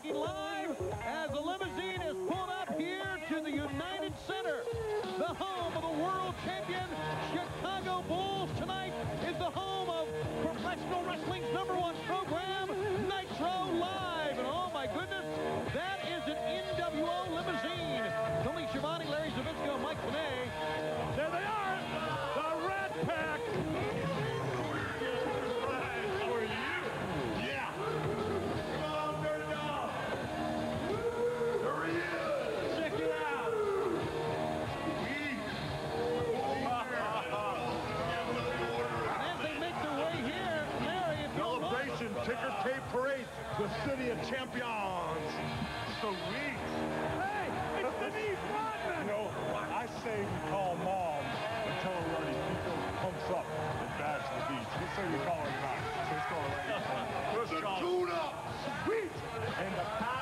live as the limousine is pulled up here to the United Center, the home of the world champion Chicago Bulls. Tonight is the home of professional wrestling's number one program, champions. Sweet. Hey, it's Dennis Rodman. You know, I say we call mom and tell her already pumps up and bash the beach. Let's say we call her tonight. So let's call her right. Let's call her. Up. Sweet. And the pack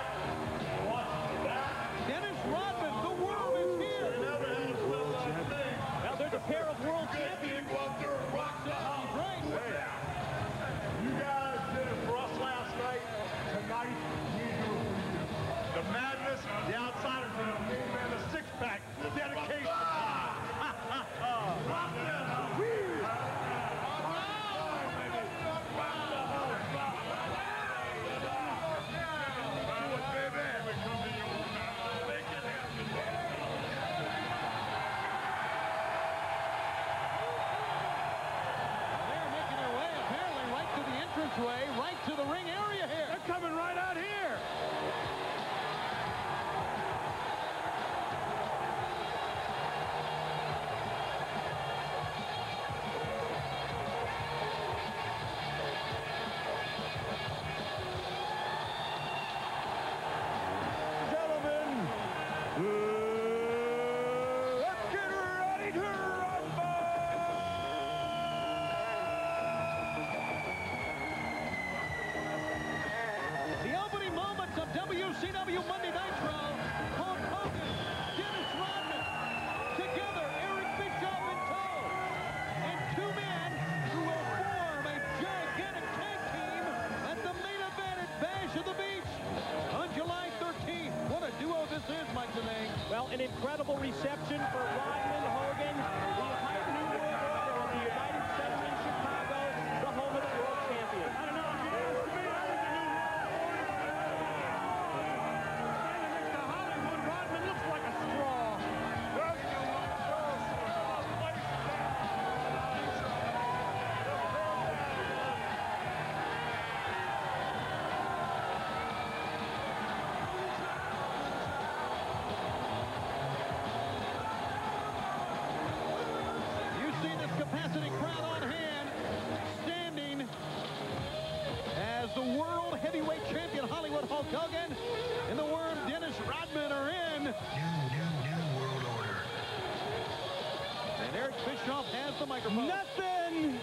microphone. Nothing,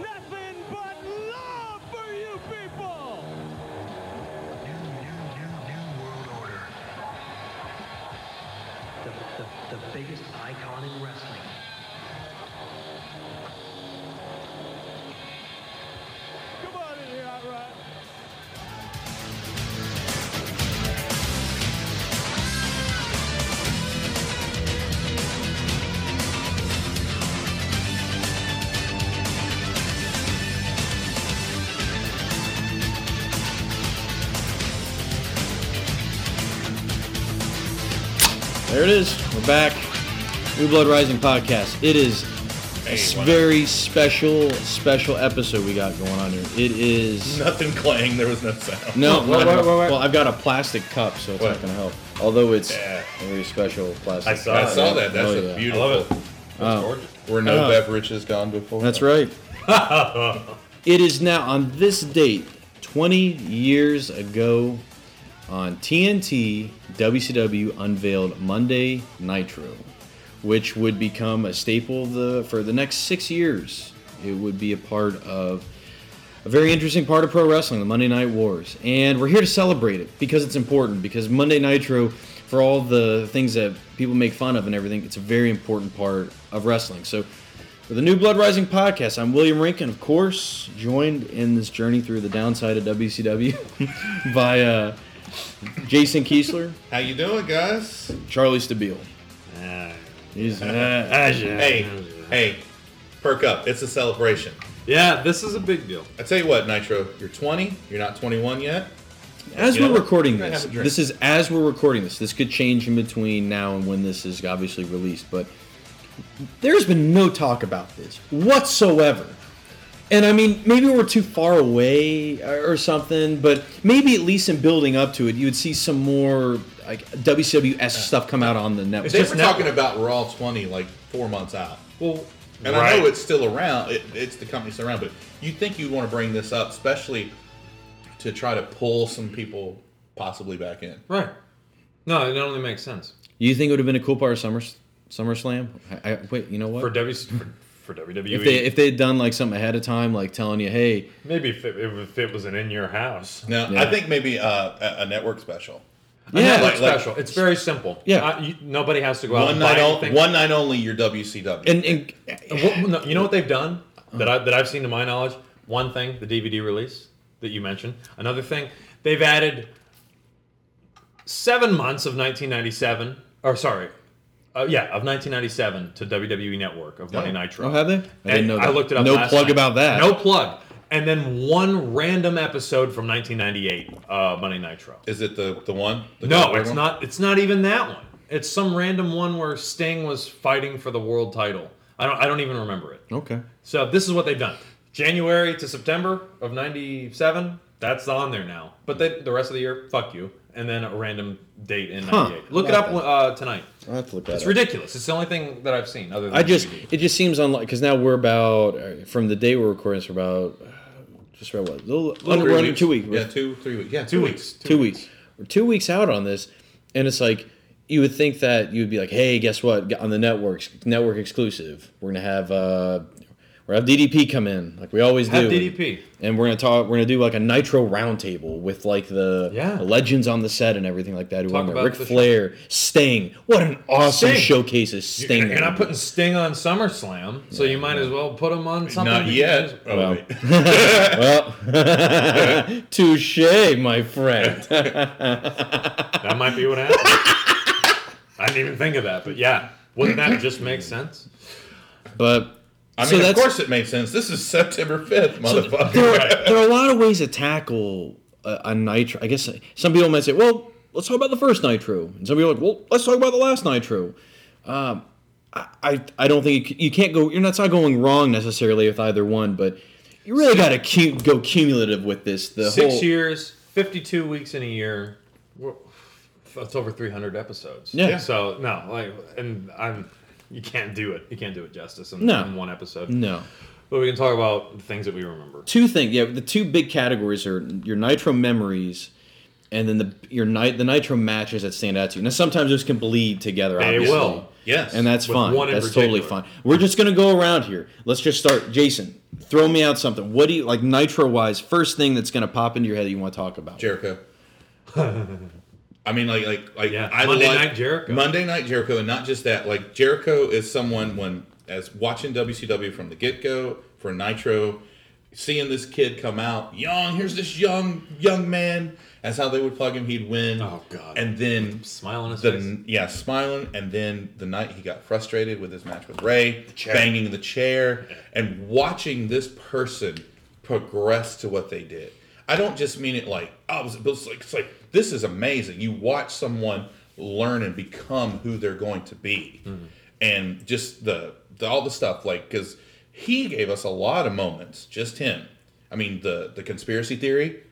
nothing but love for you people. New, new, new, new world order. The, the, the biggest icon in wrestling. There it is. We're back. New Blood Rising podcast. It is a s- very special, special episode we got going on here. It is Nothing clang. There was no sound. no, Wait, not- wait, wait, wait. well, I've got a plastic cup, so it's not going to help. Although it's Yeah. a very special plastic. I saw, cup. I saw that. That's Oh, a yeah. beautiful. I love it. That's oh. gorgeous. Where no Oh. beverage has gone before. That's right. it is now on this date, 20 years ago, on TNT, WCW unveiled Monday Nitro, which would become a staple the for the next six years. It would be a part of a very interesting part of pro wrestling, the Monday Night Wars. And we're here to celebrate it because it's important, because Monday Nitro, for all the things that people make fun of and everything, it's a very important part of wrestling. So For the New Blood Rising podcast, I'm William Rink, and of course, joined in this journey through the downside of WCW by uh, Jason Kiesler, How you doing, guys? Charlie Stabile. He's uh, Hey, hey, perk up. It's a celebration. Yeah, this is a big deal. I tell you what, Nitro, you're 20. You're not 21 yet. As You we're what? recording this, have a drink. this is as we're recording this. This could change in between now and when this is obviously released, but there's been no talk about this whatsoever. And I mean, maybe we're too far away or or something, but maybe at least in building up to it, you would see some more like WCW esque stuff come out on the network. They just were now- talking about Raw 20 like four months out. Well, And I know it's still around. It, it's the company still around, but you think you'd want to bring this up, especially to try to pull some people possibly back in. right. No, it only makes sense You think it would have been a cool part of Summer SummerSlam? I, I, wait, you know what? for W for, for WWE. if they if they had done like something ahead of time, like telling you, hey, maybe if it, if it was an in your house. No, Yeah. I think maybe uh, a, a network special. A Yeah, network like- like- special. it's very simple. Yeah. Uh, you, nobody has to go out One and night, buy on, anything. one night only. Your WCW. and, and Uh, what- no, you know what they've done that I that I've seen to my knowledge. One thing, the DVD release that you mentioned. Another thing, they've added seven months of 1997. Or sorry, uh, yeah, of 1997 to WWE Network of Monday Oh. Nitro. oh, have they? I didn't And know I looked it up. No plug night. about that. No plug. And then one random episode from 1998, uh, Monday Nitro. Is it the the one? The No, it's one? not. It's not even that one. It's some random one where Sting was fighting for the world title. I don't. I don't even remember it. Okay. So this is what they've done. January to September of '97. That's on there now. But they, the rest of the year, fuck you. And then a random date in Huh. '98. Look it up uh, tonight. I'll have to look that It's up. ridiculous. It's the only thing that I've seen. Other than I just DVD. it just seems unlike because now we're about uh, from the day we're recording it's about uh, just about what a little, under, we're under two weeks Yeah, two, three weeks. Yeah, two, two weeks. weeks. two weeks we're two weeks out on this and it's like you would think that you'd be like hey guess what on the networks network exclusive we're gonna have uh we're have DDP come in like we always have do DDP. and we're gonna talk we're gonna do like a Nitro roundtable with like the, Yeah. the legends on the set and everything like that who Talk about Ric the Flair Sting what an awesome Sting. showcase is Sting You're, you're not putting Sting on SummerSlam, so you might as well put him on something. Not yet. Oh, Well. wait. Well, touche, my friend. That might be what happened. I didn't even think of that, but yeah, wouldn't that just make sense? But I So mean, of course it makes sense. This is September 5th, motherfucker. there are, there are a lot of ways to tackle a, a nitro. I guess some people might say, "Well, let's talk about the first nitro," and some people are like, "Well, let's talk about the last nitro." Um, I, I I don't think you, you can't go. You're not, it's not going wrong necessarily with either one, but you really got to cu- go cumulative with this. The Six whole, years, 52 weeks in a year. That's over 300 episodes. Yeah. So no, like, and I'm, you can't do it. You can't do it justice in, No. in one episode. No. But we can talk about the things that we remember. two things. Yeah, the two big categories are your nitro memories, and then the your night the nitro matches that stand out to you. Now sometimes those can bleed together. They obviously. will. Yes. and that's With fine. one in That's totally particular. fine. We're just gonna go around here. Let's just start. Jason, throw me out something. What do you like nitro wise? First thing that's gonna pop into your head that you want to talk about? Jericho. I mean, like, like, like, Yeah, I Monday like Night Jericho. Monday Night Jericho, and not just that. Like, Jericho is someone when, as watching WCW from the get go for Nitro, seeing this kid come out young. Here's this young young man. That's how they would plug him. He'd win. Oh, God. And then Smile on his the face. yeah, smiling, and then the night he got frustrated with his match with Rey, chair. banging the chair, and watching this person progress to what they did. I don't just mean it like oh, it was, it was like it's like this is amazing. You watch someone learn and become who they're going to be, mm-hmm. and just the, the all the stuff like because he gave us a lot of moments, just him. I mean the the conspiracy theory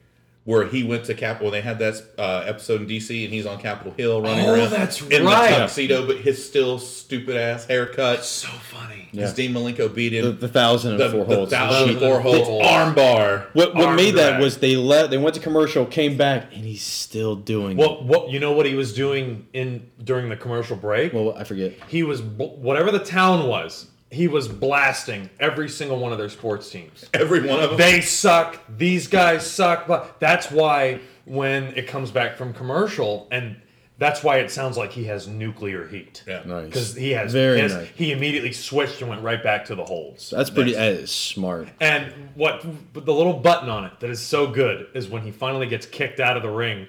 where he went to Capitol. When they had that uh, episode in DC, and he's on Capitol Hill running Oh, around that's in right. the tuxedo, but his still stupid ass haircut. So funny. His Dean Malenko beat him. The, the thousand and the, four the holds. thousand Thousand four and four holds holds. armbar. What what Arm made that was they let they went to commercial, came back, and he's still doing. it. What what you know what he was doing in during the commercial break? well, I forget. he was whatever the town was. He was blasting every single one of their sports teams. Every one of them. They suck. These guys suck. But that's why when it comes back from commercial and That's why it sounds like he has nuclear heat. Yeah. Nice. Because he has, Very he has- nice. he immediately switched and went right back to the holds. That's pretty that is smart. And what but the little button on it that is so good is when he finally gets kicked out of the ring,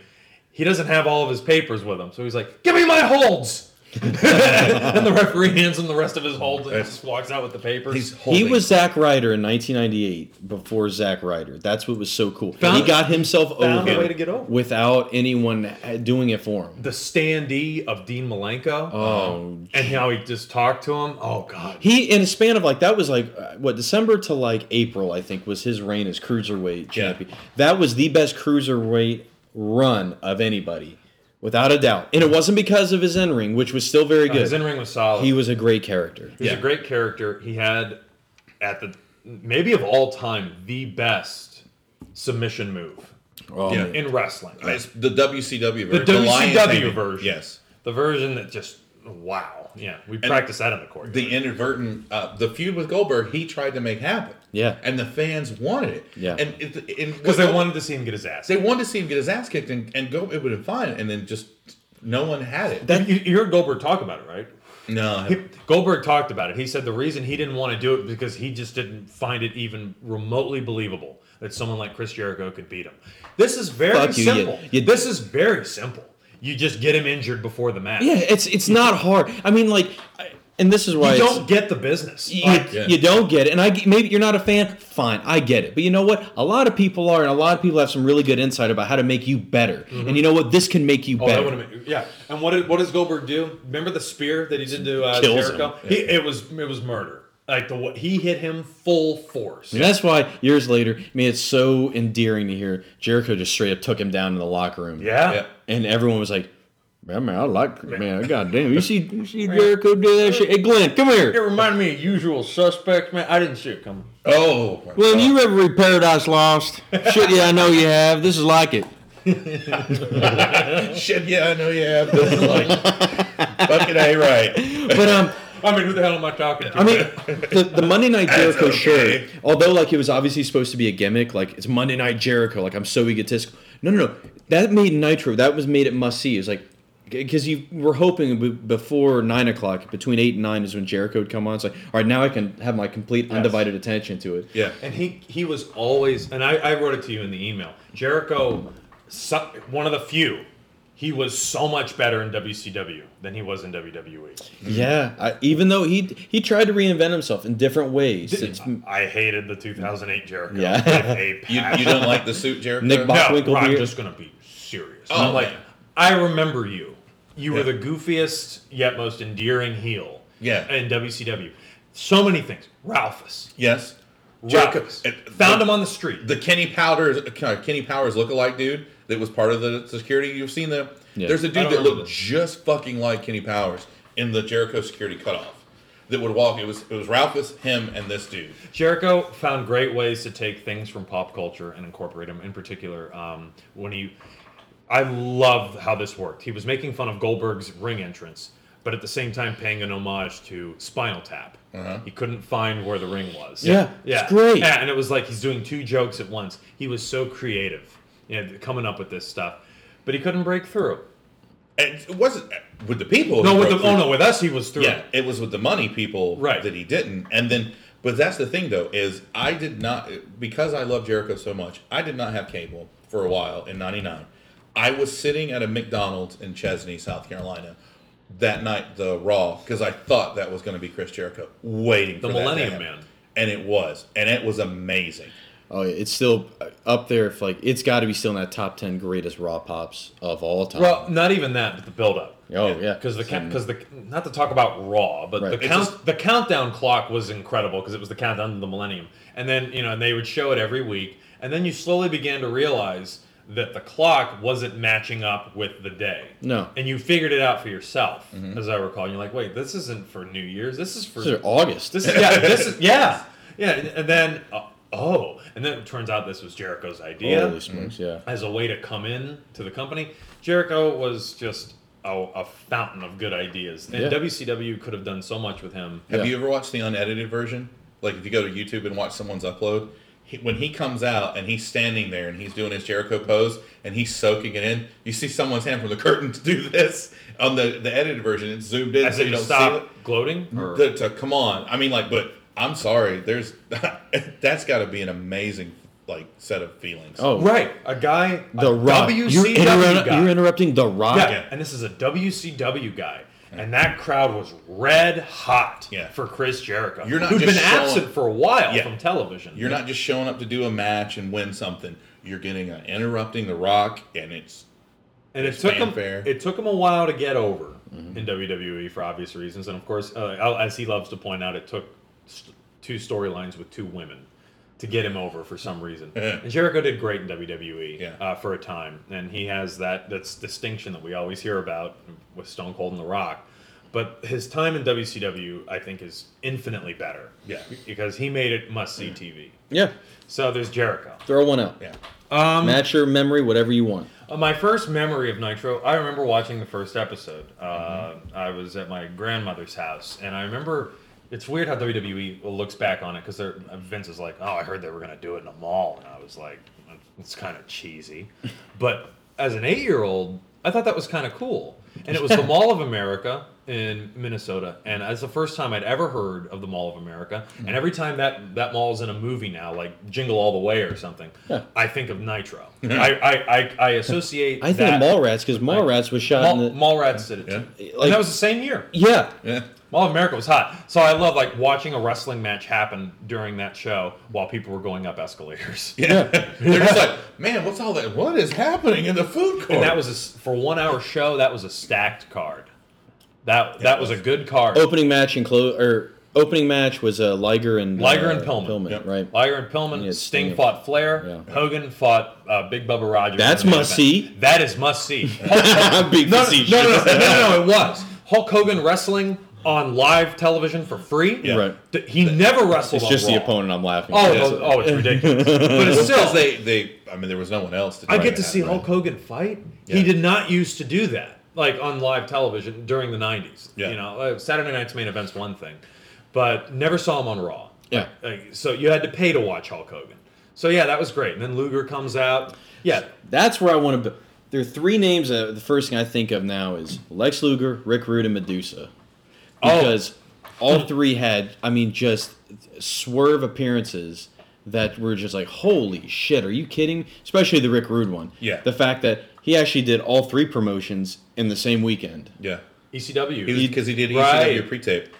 he doesn't have all of his papers with him. So he's like, "Give me my holds." and the referee hands him the rest of his holds and he just walks out with the papers. He's He was Zack Ryder in 1998 before Zack Ryder. That's what was so cool. Found- he got himself found a over way to get over. without anyone doing it for him. the standee of Dean Malenko. Oh, and how he just talked to him. Oh god. He in a span of like that was like uh, what December to like April I think was his reign as cruiserweight champion. That was the best cruiserweight run of anybody, without a doubt. And it wasn't because of his in ring, which was still very good. His in ring was solid. he was a great character. He was Yeah. a great character. He had at the maybe of all time the best submission move Oh, Yeah. man. in wrestling. It's the WCW The version. Lion WCW Tamer. version. Yes. The version that just wow. Yeah, we practiced that in the court. The inadvertent, uh, the feud with Goldberg, he tried to make happen. Yeah. And the fans wanted it. Yeah. And because because they wanted to see him get his ass. they wanted to see him get his ass kicked and, and go. It would have been fine. And then just no one had it. you, you heard Goldberg talk about it, right? no. He- Goldberg talked about it. He said the reason he didn't want to do it because he just didn't find it even remotely believable that someone like Chris Jericho could beat him. This is very Fuck simple. you- you- this is very simple. You just get him injured before the match. Yeah, it's it's not hard. I mean, like, I- and this is why You don't get the business. You, Like, Yeah. you don't get it, and I maybe you're not a fan. Fine, I get it. But you know what? A lot of people are, and a lot of people have some really good insight about how to make you better. And you know what? This can make you Oh, better. would have yeah. And what did, what does Goldberg do? Remember the spear that he did to uh, Kills Jericho? him. He, it was it was murder. Like the he hit him full force. And that's why years later, I mean, it's so endearing to hear Jericho just straight up took him down in the locker room. Yeah. Yeah. and everyone was like, "Man, man I like man. God damn, you see, you see Jericho do that shit? Hey, Glenn, come here. It reminded me of Usual Suspects, man. I didn't see it coming. Oh. my Glenn, God. you ever read Paradise Lost? shit, yeah, I know you have. This is like it. Shit, yeah, I know you have. This is like, fucking A right. But um. I mean, who the hell am I talking to? I mean, the, the Monday Night Jericho okay. shirt, although like it was obviously supposed to be a gimmick, like it's Monday Night Jericho, like I'm so egotistical. No, no, no. That made Nitro. That was made it must see. It's like because you were hoping before nine o'clock, between eight and nine is when Jericho would come on. It's like, all right, now I can have my complete undivided attention to it. Yeah. And he he was always, and I, I wrote it to you in the email. Jericho, so, one of the few, he was so much better in WCW than he was in WWE. Yeah, I, even though he he tried to reinvent himself in different ways. It's, I hated the 2008 Jericho. Yeah. You, passion. you don't like the suit, Jericho? Nick Bach- No, Bockwinkel I'm beard? just gonna be serious. Oh, I'm like, man. I remember you. You were the goofiest yet most endearing heel. Yeah. In WCW, so many things. Ralphus. Yes. Ralphus. uh, Found the- him on the street. The Kenny Powers, uh, Kenny Powers lookalike dude that was part of the security. You've seen them. Yeah. There's a dude that looked this. just fucking like Kenny Powers in the Jericho security cutoff. That would walk. It was it was Ralphus, him, and this dude. Jericho found great ways to take things from pop culture and incorporate them. In particular, um, when he, I love how this worked. He was making fun of Goldberg's ring entrance, but at the same time paying an homage to Spinal Tap. Uh-huh. He couldn't find where the ring was. Yeah, yeah, it's great. Yeah, and it was like he's doing two jokes at once. He was so creative, you know, coming up with this stuff, but he couldn't break through. And it wasn't with the people. No, with the broke oh no, with us he was through. Yeah, it was with the money people Right. that he didn't. And then, but that's the thing though is I did not because I love Jericho so much. I did not have cable for a while in '99. I was sitting at a McDonald's in Chesnee, South Carolina, that night, the Raw, because I thought that was going to be Chris Jericho, waiting The for that to Millennium happen. Man. and it was, and it was amazing. Oh, yeah, it's still uh, up there. If like it's got to be still in that top ten greatest raw pops of all time. Well, not even that, but the build up. oh yeah, because the because the not to talk about Raw, but Right. the count just- the countdown clock was incredible because it was the countdown to the millennium, and then you know and they would show it every week, and then you slowly began to realize that the clock wasn't matching up with the day. No. and you figured it out for yourself, as I recall. And you're like, wait, this isn't for New Year's. This is for This is August. this is yeah, this is yeah, yeah, and, and then uh, oh, and then it turns out this was Jericho's idea Holy smokes, yeah. as a way to come in to the company. Jericho was just a, a fountain of good ideas, and Yeah. WCW could have done so much with him. Have Yeah. you ever watched the unedited version? Like if you go to YouTube and watch someone's upload, he, when he comes out and he's standing there and he's doing his Jericho pose and he's soaking it in, you see someone's hand from the curtain to do this on the the edited version. It's zoomed in As so if you you don't stop see gloating? Or, The- to- come on, I mean, like, but I'm sorry. There's that's got to be an amazing like set of feelings. Oh, right. A guy, The a Rock. WCW you're, interru- guy. you're interrupting The Rock. Yeah, Yeah. and this is a WCW guy. And that crowd was red hot Yeah. for Chris Jericho. You're not who's just been absent for a while Yeah. from television. You're not just showing up to do a match and win something. You're getting an interrupting the Rock, and it's and it It's took him. It took him a while to get over Mm-hmm. in WWE for obvious reasons, and of course, uh, as he loves to point out, it took st- two storylines with two women to get him over for some reason. and Jericho did great in WWE Yeah. uh, for a time, and he has that that's distinction that we always hear about with Stone Cold and The Rock. But his time in WCW, I think, is infinitely better. Yeah. because he made it must see TV. Yeah. So there's Jericho. Throw one out. yeah. Um, Match your memory, whatever you want. Uh, my first memory of Nitro, I remember watching the first episode. Uh, Mm-hmm. I was at my grandmother's house, and I remember it's weird how WWE looks back on it because Vince is like, "Oh, I heard they were going to do it in a mall," and I was like, "It's kind of cheesy," but as an eight-year-old, I thought that was kind of cool. And it was the Mall of America in Minnesota, and it's the first time I'd ever heard of the Mall of America. Mm-hmm. And every time that that mall is in a movie now, like Jingle All the Way or something, I think of Nitro. I, I, I, I associate. I think that, of Mallrats because Mallrats was shot Mall, in the. Mallrats did it too. Like- and that was the same year. yeah. Yeah. Mall of America was hot. So I love like watching a wrestling match happen during that show while people were going up escalators. Yeah. They're just like, man, what's all that? What is happening in the food court? And that was a s for one hour show. That was a stacked card. That that was a good card. Opening match and close or opening match was uh, Liger and Liger uh, and Pillman. Yep. right? Liger and Pillman. Yeah, Sting Sting. fought Flair. Yeah. Hogan fought uh, Big Bubba Rogers. That's in the main must event. see. That is must see. Big no, no, facetious. no, no, no, no, no, it was Hulk Hogan wrestling on live television for free. Yeah. Right. Th- He never wrestled. It's on just the Raw. opponent I'm laughing. Oh, at. oh, oh, it's ridiculous. but it's still, still, they, they, I mean, there was no one else to I try get to see right? Hulk Hogan fight. He Yeah. did not used to do that, like on live television during the '90s. Yeah. You know, uh, Saturday Night's main event's one thing, but never saw him on Raw. Yeah. Like, so you had to pay to watch Hulk Hogan. So yeah, that was great. And then Luger comes out. Yeah, That's where I want to. There are three names. That, the first thing I think of now is Lex Luger, Rick Rude, and Medusa, Oh. because all three had, I mean, just swerve appearances that were just like, holy shit, are you kidding? Especially the Rick Rude one. Yeah. The fact that he actually did all three promotions in the same weekend. Yeah. ECW. Because he, did Right. ECW pre-tape. It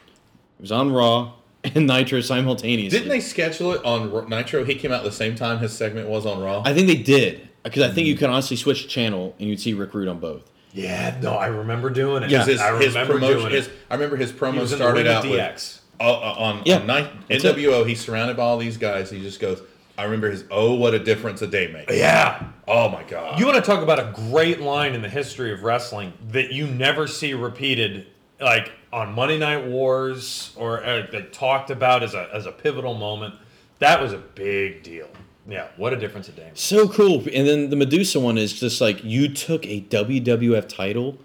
was on Raw and Nitro simultaneously. Didn't they schedule it on Ro- Nitro? He came out the same time his segment was on Raw. I think they did because I think hmm. you could honestly switch channel and you'd see Rick Rude on both. Yeah, no, I remember doing it. Yeah. his, I his remember promotion. doing His, it. I remember his promo was in the started out with with DX. uh, uh, on, Yeah, on Ni- that's it. NWO. He's surrounded by all these guys. He just goes. I remember his. Oh, what a difference a day makes. Yeah. Oh my god. You want to talk about a great line in the history of wrestling that you never see repeated, like on Monday Night Wars, or uh, that talked about as a as a pivotal moment. That was a big deal. Yeah, what a difference a day. So cool. And then the Medusa one is just like you took a WWF title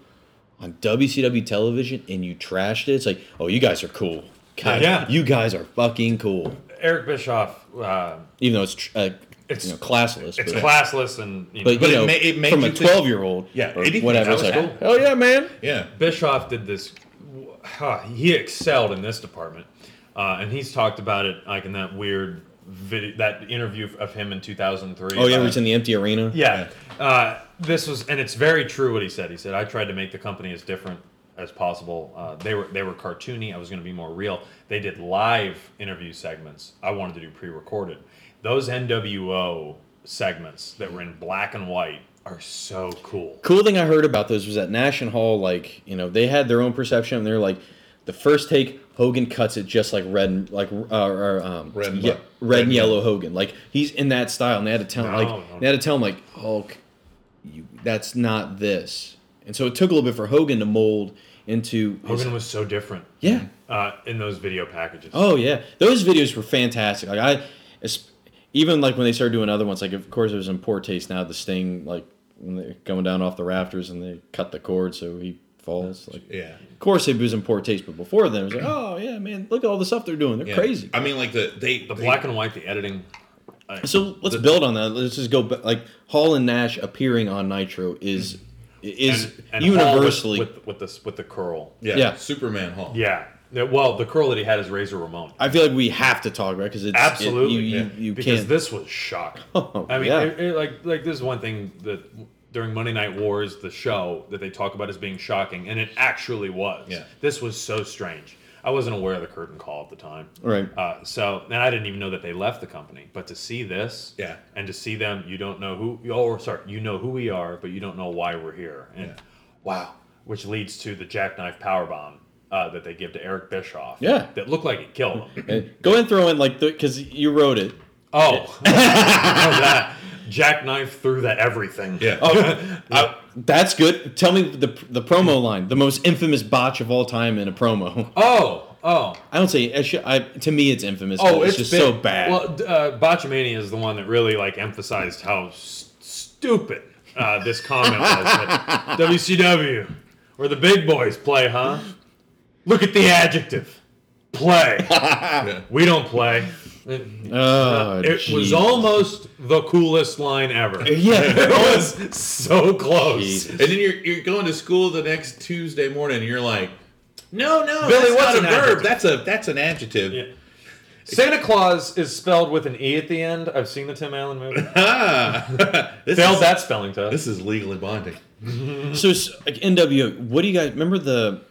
on WCW television and you trashed it. It's like, oh, you guys are cool. God, Yeah. You guys are fucking cool. Eric Bischoff, uh, Even though it's tr- uh, It's- you know, classless. it's but, classless and you know, but, you But it know, ma- it made from you a think- 12 year old Yeah, or anything whatever. that It's was like, cool. oh, yeah, man. yeah. Bischoff did this. huh, he excelled in this department, uh, and he's talked about it like in that weird video, that interview of him in 2003. Oh, yeah, about- he's in the empty arena. Yeah. Uh, this was, and it's very true what he said. He said, "I tried to make the company as different as possible. Uh, they were they were cartoony. I was going to be more real. They did live interview segments. I wanted to do pre-recorded. Those NWO segments that were in black and white are so cool. Cool thing I heard about those was that Nash and Hall, like, you know, they had their own perception. And they're like, the first take, Hogan cuts it just like red and like uh, or, um, Red and ye- red, Red and yellow Hogan. Like he's in that style, and they had to tell him No, like no. they had to tell him like Hulk, you that's not this. And so it took a little bit for Hogan to mold into his- Hogan was so different. yeah. Uh, in those video packages. Oh yeah, those videos were fantastic. Like I, even like when they started doing other ones, like of course it was in poor taste now. The Sting, like when they're going down off the rafters and they cut the cord so he falls. Like Yeah. of course it was in poor taste, but before then it was like, oh yeah, man, look at all the stuff they're doing. They're Yeah. crazy. I mean, like the they The they- black and white, the editing. I- So let's build on that. Let's just go back. Like Hall and Nash appearing on Nitro is is and, and Hall with- universally. with, with, the with the curl. Yeah, Yeah. Superman Hall. Yeah. Yeah, Well, the curl that he had is Razor Ramon. I feel like we have to talk about because it's it- Absolutely, you, you, yeah. you because can't. this was shocking. Oh, I mean, yeah. it, it, like like this is one thing that during Monday Night Wars, the show that they talk about as being shocking, and it actually was. Yeah. This was so strange. I wasn't aware of the curtain call at the time. Right. Uh, so, and I didn't even know that they left the company. But to see this, Yeah. and to see them, you don't know who. Oh, sorry, you know who we are, but you don't know why we're here. And Yeah. wow, which leads to the jackknife powerbomb uh, that they give to Eric Bischoff. Yeah. that looked like it killed him. Go and throw in like the because you wrote it. Oh, that jackknife through the everything. Yeah. Uh, that's good. Tell me the the promo line, the most infamous botch of all time in a promo. Oh, oh, I don't say. I should, I, to me, it's infamous. oh! It's, it's, just been- so bad. Well, d- uh, Botchamania is the one that really like emphasized how s- stupid uh, this comment was. That WCW, where the big boys play, huh? Look at the adjective, play. Yeah. We don't play. Oh, It was almost the coolest line ever. Yeah. it was so close. Jesus. And then you're you're going to school the next Tuesday morning, and you're like, no, no, Billy, that's what's not an a verb. adjective? That's a that's an adjective. Yeah. Santa Claus is spelled with an E at the end. I've seen the Tim Allen movie. Ah, Failed is, that spelling test. This is legally binding. So it's like NWO. What do you guys remember? The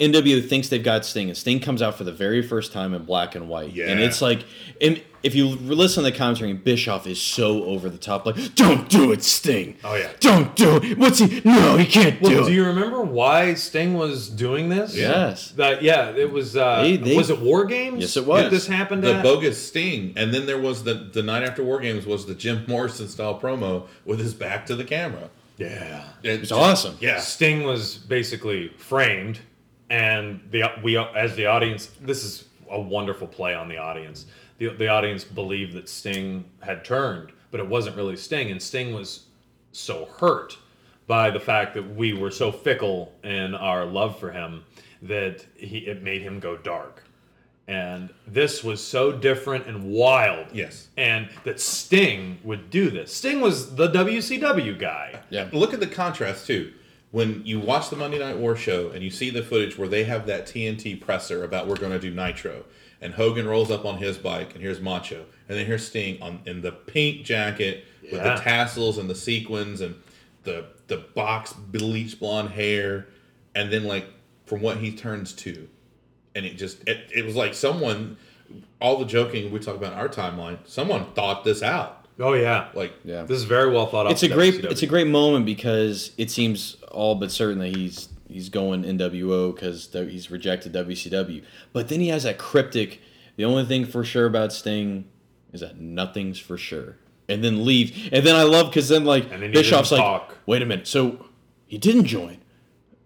NWO thinks they've got Sting, and Sting comes out for the very first time in black and white, Yeah. and it's like, and if you listen to the commentary, Bischoff is so over the top, like, "Don't do it, Sting. Oh, yeah. don't do it. What's he? No, he can't Well, do do it." Do you remember why Sting was doing this? Yes. That yeah, it was. Uh, They- they- was it War Games? Yes, it was. That this happened. The at? bogus sting, and then there was the the night after War Games was the Jim Morrison style promo with his back to the camera. Yeah. It's It's awesome. Yeah, Sting was basically framed, and the we as the audience, this is a wonderful play on the audience. The the audience believed that Sting had turned, but it wasn't really Sting, and Sting was so hurt by the fact that we were so fickle in our love for him that he it made him go dark. And this was so different and wild. Yes. And that Sting would do this. Sting was the WCW guy. Yeah. Look at the contrast too. When you watch the Monday Night War show and you see the footage where they have that TNT presser about we're going to do Nitro, and Hogan rolls up on his bike, and here's Macho, and then here's Sting on in the pink jacket with the tassels and the sequins and the the box bleach blonde hair, and then like from what he turns to, and it just it, it was like someone, all the joking we talk about in our timeline, someone thought this out. Oh yeah. Like Yeah. This is very well thought out. it's a great it's a great moment because it seems all but certain that he's he's going NWO because he's rejected WCW. But then he has that cryptic. The only thing for sure about Sting is that nothing's for sure, and then leave. And then I love because then like And then he Bischoff's like, talk. wait a minute, so he didn't join,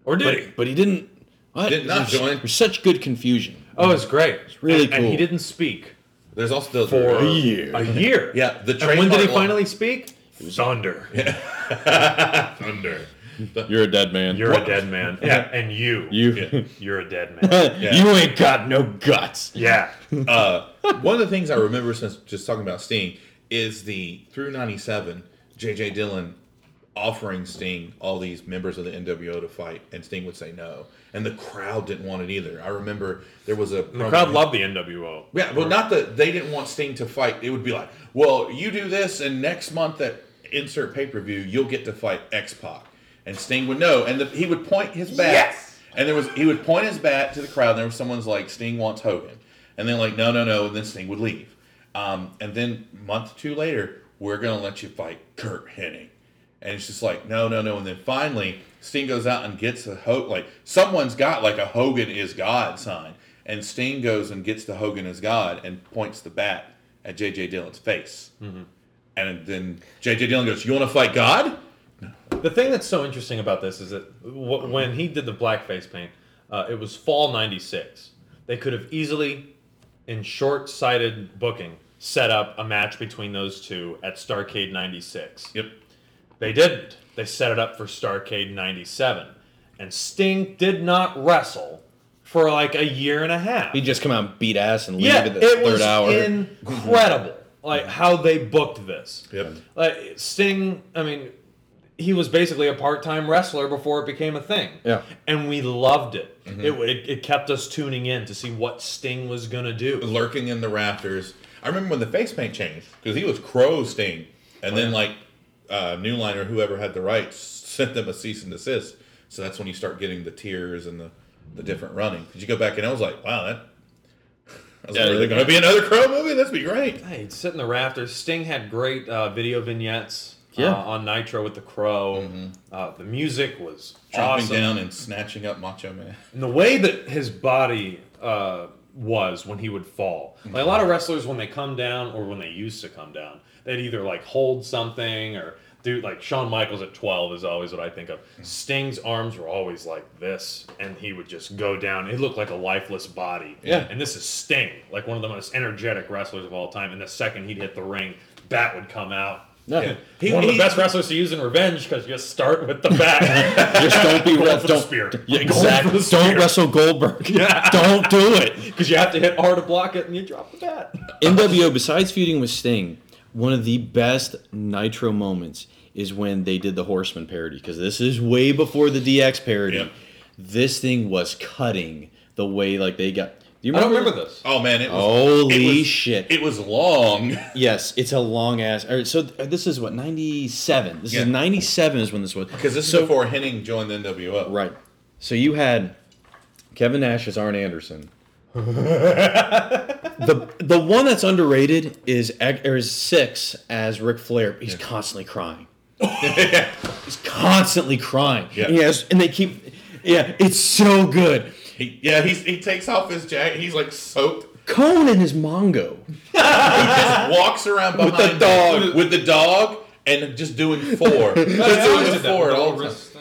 or did but he? but he didn't. What? Did not There's- join. There's such good confusion. Oh, it's great. It's really and, And he didn't speak there's also the for A year. A year. Yeah, the And when did he trademark line- finally speak? Thunder. Yeah. Thunder. You're a dead man. You're a dead man. Yeah, and you. you. You're a dead man. You ain't got no guts. yeah. uh, one of the things I remember since just talking about Sting is the through '97, J.J. Dillon offering Sting all these members of the NWO to fight, and Sting would say no, and the crowd didn't want it either. I remember there was a The crowd loved the NWO. Yeah, well, not that they didn't want Sting to fight. It would be like, well, you do this, and next month at insert pay per view, you'll get to fight X Pac, and Sting would know, and the, he would point his bat, Yes! and there was he would point his bat to the crowd. And there was someone's like, Sting wants Hogan, and then like, no, no, no, and then Sting would leave, um, and then month or two later, we're gonna let you fight Curt Hennig, and it's just like, no, no, no, and then finally. Sting goes out and gets a Hogan. Like someone's got like a Hogan is God sign, and Sting goes and gets the Hogan is God and points the bat at J.J. Dillon's face. And then J.J. Dillon goes, "You want to fight God?" The thing that's so interesting about this is that w- when he did the blackface paint, uh, it was fall '96. They could have easily, in short-sighted booking, set up a match between those two at Starcade '96. Yep. They didn't. They set it up for Starcade '97, and Sting did not wrestle for like a year and a half. He just come out and beat ass and leave yeah, at the it third was hour. incredible. Like how they booked this. Yep. Like Sting, I mean, he was basically a part-time wrestler before it became a thing. Yeah. And we loved it. Mm-hmm. It, it. It kept us tuning in to see what Sting was gonna do. lurking in the rafters. I remember when the face paint changed because he was Crow Sting, and then like uh, New Line or whoever had the rights sent them a cease and desist. So that's when you start getting the tears and the the different running. Because you go back and I was like, wow, that. I was Yeah, like, are there going to be another Crow movie? That'd be great. Hey, sit in the rafters. Sting had great uh, video vignettes Yeah. uh, on Nitro with the Crow. Uh, the music was Chopping awesome. down and snatching up Macho Man. And the way that his body uh, was when he would fall. Like a lot of wrestlers, when they come down or when they used to come down, they'd either like hold something or do like Shawn Michaels at 12 is always what I think of. Sting's arms were always like this, and he would just go down. It looked like a lifeless body. Yeah. And this is Sting, like one of the most energetic wrestlers of all time. And the second he'd hit the ring, bat would come out. Yeah. He- one of the best wrestlers to use in revenge because you just start with the bat. Just don't be rough. for Don't spear. Yeah, exactly. the Don't wrestle Goldberg. Yeah. Don't do it. Because you have to hit R to block it and you drop the bat. NWO, besides feuding with Sting, one of the best Nitro moments is when they did the Horseman parody because this is way before the DX parody. Yep. This thing was cutting the way like they got. Do you I don't remember, remember this. Oh man, it was Holy it was- shit! It was long. yes, it's a long ass. All right, so uh, this is what ninety seven. This Yeah. is ninety seven is when this was Because this so, is before Hennig joined the NWO. Right. So you had Kevin Nash as Arn Anderson. the the one that's underrated is Eg- or is Syxx as Ric Flair. He's constantly crying. He's constantly crying. Yeah. And has, and they keep. Yeah, it's so good. He, yeah, he's, he takes off his jacket. He's like soaked. Konnan his Mongo. He just walks around With the dog. them with the dog and just doing four. just doing four at all times.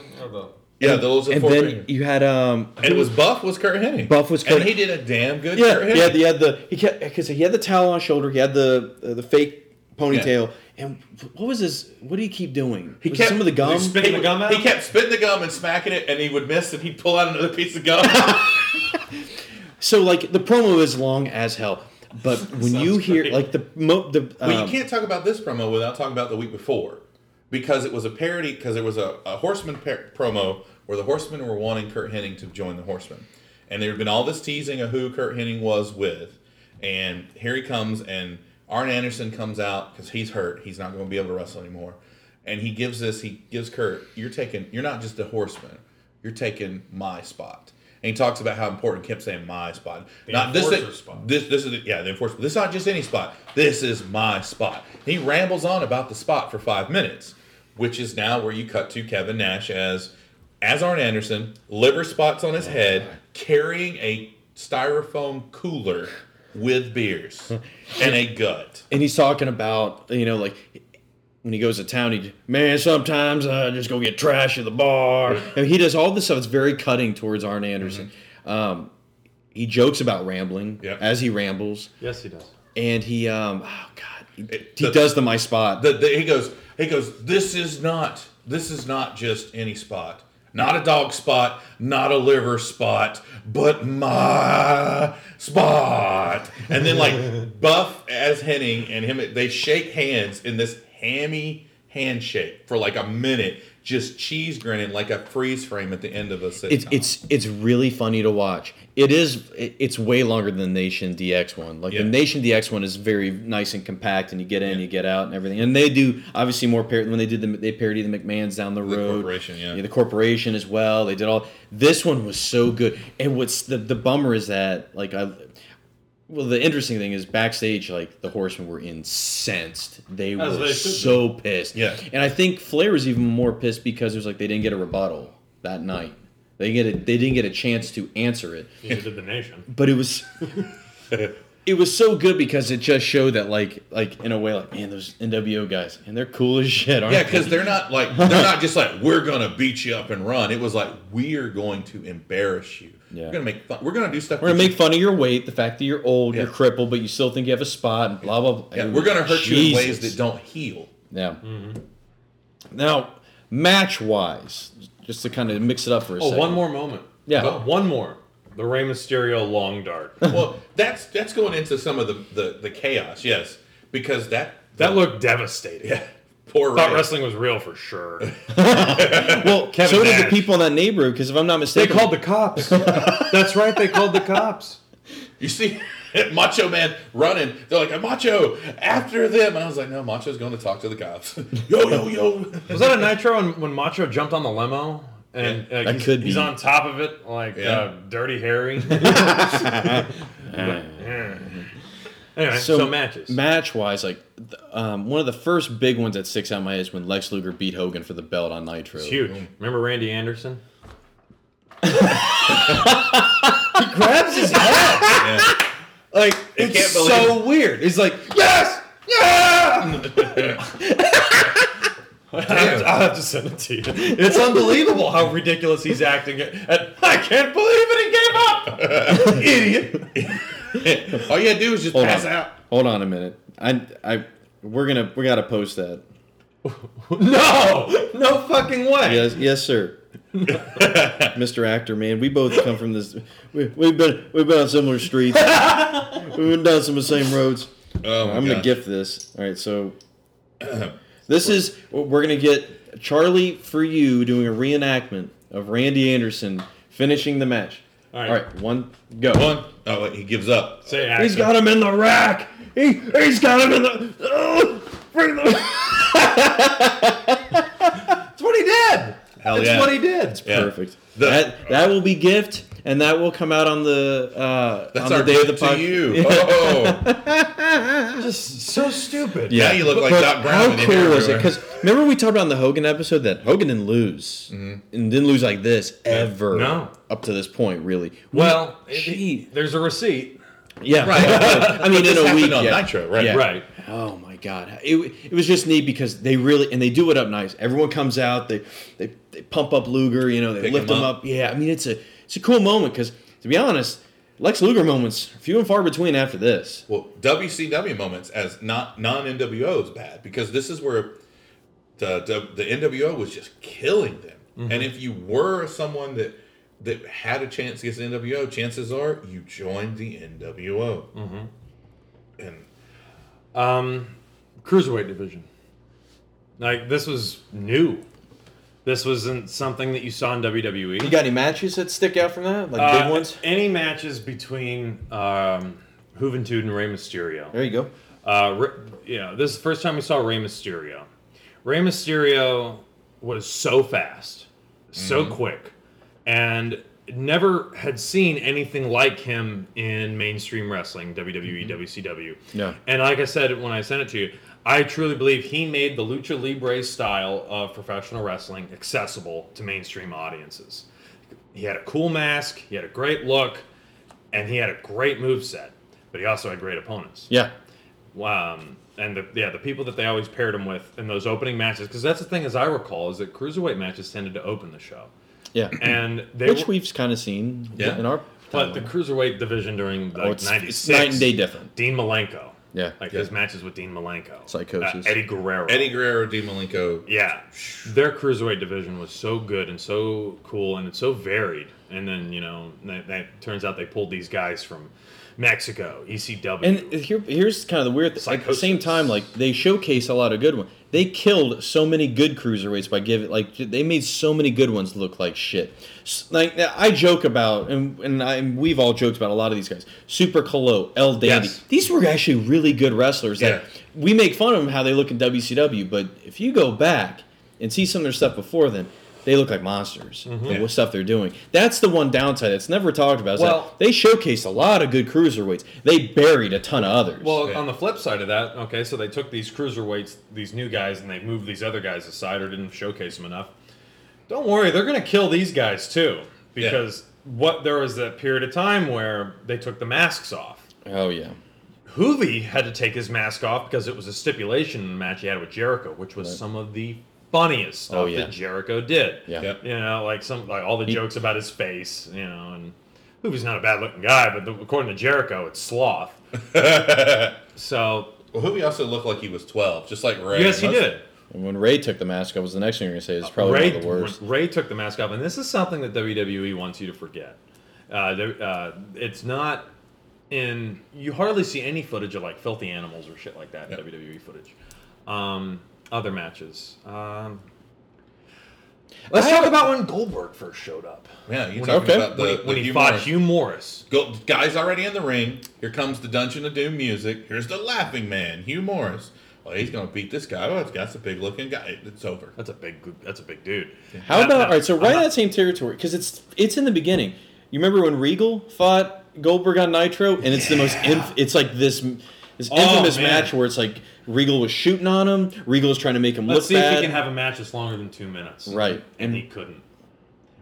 Yeah, those are And then fingers. you had um. and it was Buff was Curt Hennig. Buff was Curt- and he did a damn good. Yeah, Curt Hennig. yeah. He had the he kept because he had the towel on his shoulder. He had the uh, the fake ponytail. And what was this? What did he keep doing? He Was kept some of the gum. He spitting He, the gum out? he kept spitting the gum and smacking it, and he would miss, and he'd pull out another piece of gum. So like the promo is long as hell, but when you hear great. like the mo- the But um, you can't talk about this promo without talking about the week before, because it was a parody. Because there was a, a Horseman par- promo where the Horsemen were wanting Curt Hennig to join the Horsemen, and there had been all this teasing of who Curt Hennig was with, and here he comes, and Arn Anderson comes out because he's hurt. He's not going to be able to wrestle anymore, and he gives this. He gives Kurt, "You're taking. You're not just a Horseman. You're taking my spot." And he talks about how important. Kept saying my spot, not this. enforcer spot. This this is yeah the enforcement. This is not just any spot. This is my spot. He rambles on about the spot for five minutes, which is now where you cut to Kevin Nash as as Arn Anderson, liver spots on his oh head, carrying a styrofoam cooler with beers and a gut. and he's talking about you know like when he goes to town, he man sometimes I just go get trash at the bar. And he does all this stuff. It's very cutting towards Arn Anderson. Um, he jokes about rambling Yep. as he rambles, Yes, he does. and he um oh god he, It- he does the my spot. The, the, he goes, he goes. This is not. This is not just any spot. Not a dog spot. Not a liver spot. But my spot. And then like Buff as Hennig and him, they shake hands in this hammy handshake for like a minute, just cheese grinning like a freeze frame at the end of a sitcom. it's it's it's really funny to watch. It is it's way longer than the Nation DX one. Like Yeah. the Nation DX one is very nice and compact, and you get in, Yeah. you get out, and everything. And they do obviously more par- when they did the they parody the McMahon's down the The road. corporation, yeah. the corporation as well. They did all. This one was so good. And what's the the bummer is that like I. Well, the interesting thing is backstage, like the Horsemen were incensed. They As were they should be. so pissed. Yeah. and I think Flair was even more pissed because it was like they didn't get a rebuttal that night. They get a, they didn't get a chance to answer it. He did the nation. But it was it was so good because it just showed that like like in a way like man those NWO guys and they're cool as shit, aren't Yeah, they? because they're not like they're not just like we're gonna beat you up and run. It was like we're going to embarrass you. Yeah. We're gonna make fun. We're gonna do stuff. we're gonna that make fun of your weight, the fact that you're old, Yeah. you're crippled, but you still think you have a spot, and blah blah. blah. you, yeah, we're gonna hurt you in ways that don't heal. Yeah. Mm-hmm. Now, match wise, just to kind of mix it up for a Oh, second. one more moment. Yeah. One more. The Rey Mysterio long dart. well, that's that's going into some of the, the the chaos, yes. because that That looked devastating. yeah, poor Thought Rey. wrestling was real for sure. Well, Kevin so did the people in that neighborhood because if I'm not mistaken. They mistaken, called the cops. That's right. They called the cops. You see Macho Man running. They're like, Macho, after them. And I was like, no, Macho's going to talk to the cops. yo, yo, yo. Was that a Nitro when, when Macho jumped on the limo? And Yeah. uh, That he's, could he's be. on top of it like Yeah. uh, Dirty Harry. Anyway, so, matches. Match wise, like um, one of the first big ones that sticks out in my head is when Lex Luger beat Hogan for the belt on Nitro. it's huge. Remember Randy Anderson? He grabs his head. Yeah. Like it's so weird. He's like, yes, yeah. I'll have to send it to you. It's unbelievable how ridiculous he's acting. And I can't believe it. He gave up. Idiot. All you had to do is just Hold pass on. out. Hold on a minute. I, I, we're gonna, we gotta post that. No, no fucking way. Yes, yes, sir. Mr. Actor, man, we both come from this. We, we've been, we've been on similar streets. we've been down some of the same roads. Oh, I'm gonna gift this. All right, so this is we're gonna get Charlie for you doing a reenactment of Randy Anderson finishing the match. All right. All right one go. One. Oh, wait, he gives up. Say He's accent. got him in the rack. He he's got him in the. Oh, bring the. That's what he did. Hell That's yeah. what he did. Yeah. Perfect. The- that that will be gift, and that will come out on the uh, That's on our the day of the gift to podcast. you. Oh, Just so stupid. Now you look like Doc Brown How cool was it? Because remember we talked about in the Hogan episode that Hogan didn't lose Mm-hmm. and didn't lose like this ever. No. up to this point, really. Well, it- Gee. there's a receipt. yeah, Right. I mean, in a week, on yeah. Nitro, right? Yeah. Right. Oh my god, it, it was just neat because they really and they do it up nice. Everyone comes out, they they, they pump up Luger, you know, they Pick lift up. up. Yeah, I mean it's a it's a cool moment because to be honest, Lex Luger moments few and far between after this. Well, WCW moments as not non NWO is bad because this is where the the, the NWO was just killing them. Mm-hmm. And if you were someone that that had a chance against the NWO, chances are you joined the NWO. Mm-hmm. And Um, cruiserweight division. Like this was new. This wasn't something that you saw in WWE. You got any matches that stick out from that, like Uh, big ones? Any matches between um, Juventud and Rey Mysterio. There you go. Uh, Re- you know, this is the first time we saw Rey Mysterio. Rey Mysterio was so fast, so quick, and never had seen anything like him in mainstream wrestling, WWE, WCW. Yeah. And like I said when I sent it to you, I truly believe he made the lucha libre style of professional wrestling accessible to mainstream audiences. He had a cool mask, he had a great look, and he had a great move set. But he also had great opponents Yeah, um, and the yeah the people that they always paired him with in those opening matches because that's the thing as I recall is that cruiserweight matches tended to open the show yeah. and they Which were, we've kind of seen Yeah. in our. but the cruiserweight division during Oh, like it's- it's '96 night and day different. Dean Malenko Yeah. like Yeah. his matches with Dean Malenko Psychosis. uh, Eddie Guerrero Eddie Guerrero, Dean Malenko. yeah their cruiserweight division was so good and so cool and it's so varied and then you know that, that turns out they pulled these guys from Mexico ECW And here, here's kind of the weird thing. At the same time, like they showcase a lot of good ones. They killed so many good cruiserweights by giving like they made so many good ones look like shit. Like I joke about, and and, I, and we've all joked about a lot of these guys. Super Calo, El Dandy. Yes. These were actually really good wrestlers. That Yeah. we make fun of them how they look in WCW, but if you go back and see some of their stuff before then. They look like monsters. Mm-hmm. Like, what stuff they're doing. That's the one downside that's never talked about. Is that Well- they showcased a lot of good cruiserweights. They buried a ton of others. Well, Yeah. on the flip side of that, okay, so they took these cruiserweights, these new guys, and they moved these other guys aside or didn't showcase them enough. Don't worry, they're going to kill these guys too, because what there was that period of time where they took the masks off. oh yeah. Juvi had to take his mask off because it was a stipulation in the match he had with Jericho, which was some of the funniest stuff Oh, yeah. that Jericho did. Yeah. Yep. You know, like some like all the jokes about his face, you know, and Juvi's not a bad looking guy, but the, according to Jericho, it's sloth. so Well, Juvi also looked like he was 12, just like Rey. yes, he Most- did. And when Rey took the mask off, was the next thing you're gonna say is probably Rey, one of the worst. Rey took the mask off, and this is something that WWE wants you to forget. Uh, there- uh, it's not in you hardly see any footage of like filthy animals or shit like that in Yep. WWE footage. Um, other matches. Um, let's I talk about when Goldberg first showed up. Yeah, you're talking okay. about the, when he, the when he Hugh fought Morris. Hugh Morris. Go, guy's already in the ring. Here comes the Dungeon of Doom music. Here's the laughing man, Hugh Morris. Well, he's gonna beat this guy. Oh, that's a big looking guy. It's over. That's a big. That's a big dude. How Now- about now, all right? So I'm right in that same territory because it's it's in the beginning. You remember when Regal fought Goldberg on Nitro, and it's the most inf- it's like this this Oh, infamous man. match where it's like Regal was shooting on him. Regal was trying to make him look bad. Let's look see bad. if he can have a match that's longer than two minutes. Right. and And- he couldn't.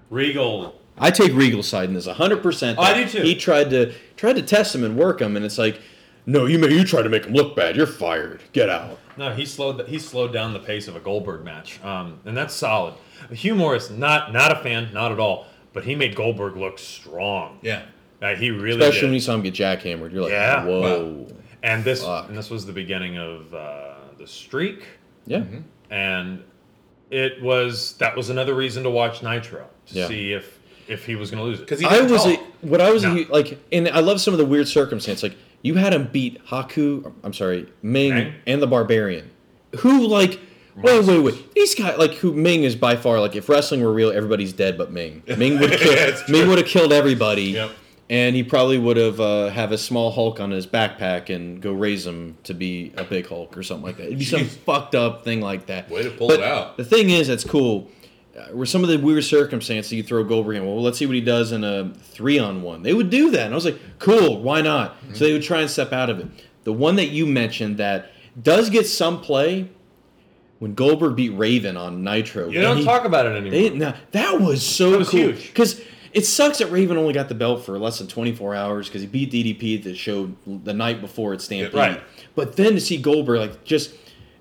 Regal. I take Regal's side in this 100. percent Oh, I do too. He tried to tried to test him and work him, and it's like, no, you may, you try to make him look bad. You're fired. Get out. No, he slowed. He slowed down the pace of a Goldberg match, um, and that's solid. Hugh Morris, not not a fan, not at all, but he made Goldberg look strong. Yeah. Uh, he really Especially when did. you saw him get jackhammered. You're like, Yeah. whoa. And this Fuck. and this was the beginning of uh, the streak, Yeah. and it was that was another reason to watch Nitro to Yeah. see if if he was going to lose it. Because I was a, what I was No. hu- like, and I love some of the weird circumstance. Like you had him beat Haku. I'm sorry, Meng Meng? and the Barbarian, who like. Wait, wait, wait! These guys, like, who Meng is by far like, if wrestling were real, everybody's dead but Meng. Meng would kill. it's Meng would have killed everybody, Yep. And he probably would have uh, have a small Hulk on his backpack and go raise him to be a big Hulk or something like that. It'd be some fucked up thing like that. Way to pull But it out. The thing is, that's cool. Uh, were some of the weird circumstances you throw Goldberg in? Well, let's see what he does in a three on one. They would do that, and I was like, cool, why not? Mm-hmm. So they would try and step out of it. The one that you mentioned that does get some play when Goldberg beat Raven on Nitro. you don't he- talk about it anymore. They, now, that was so That was cool huge. because it sucks that Raven only got the belt for less than 24 hours because he beat DDP that showed the night before at Stampede. Right. But then to see Goldberg like just.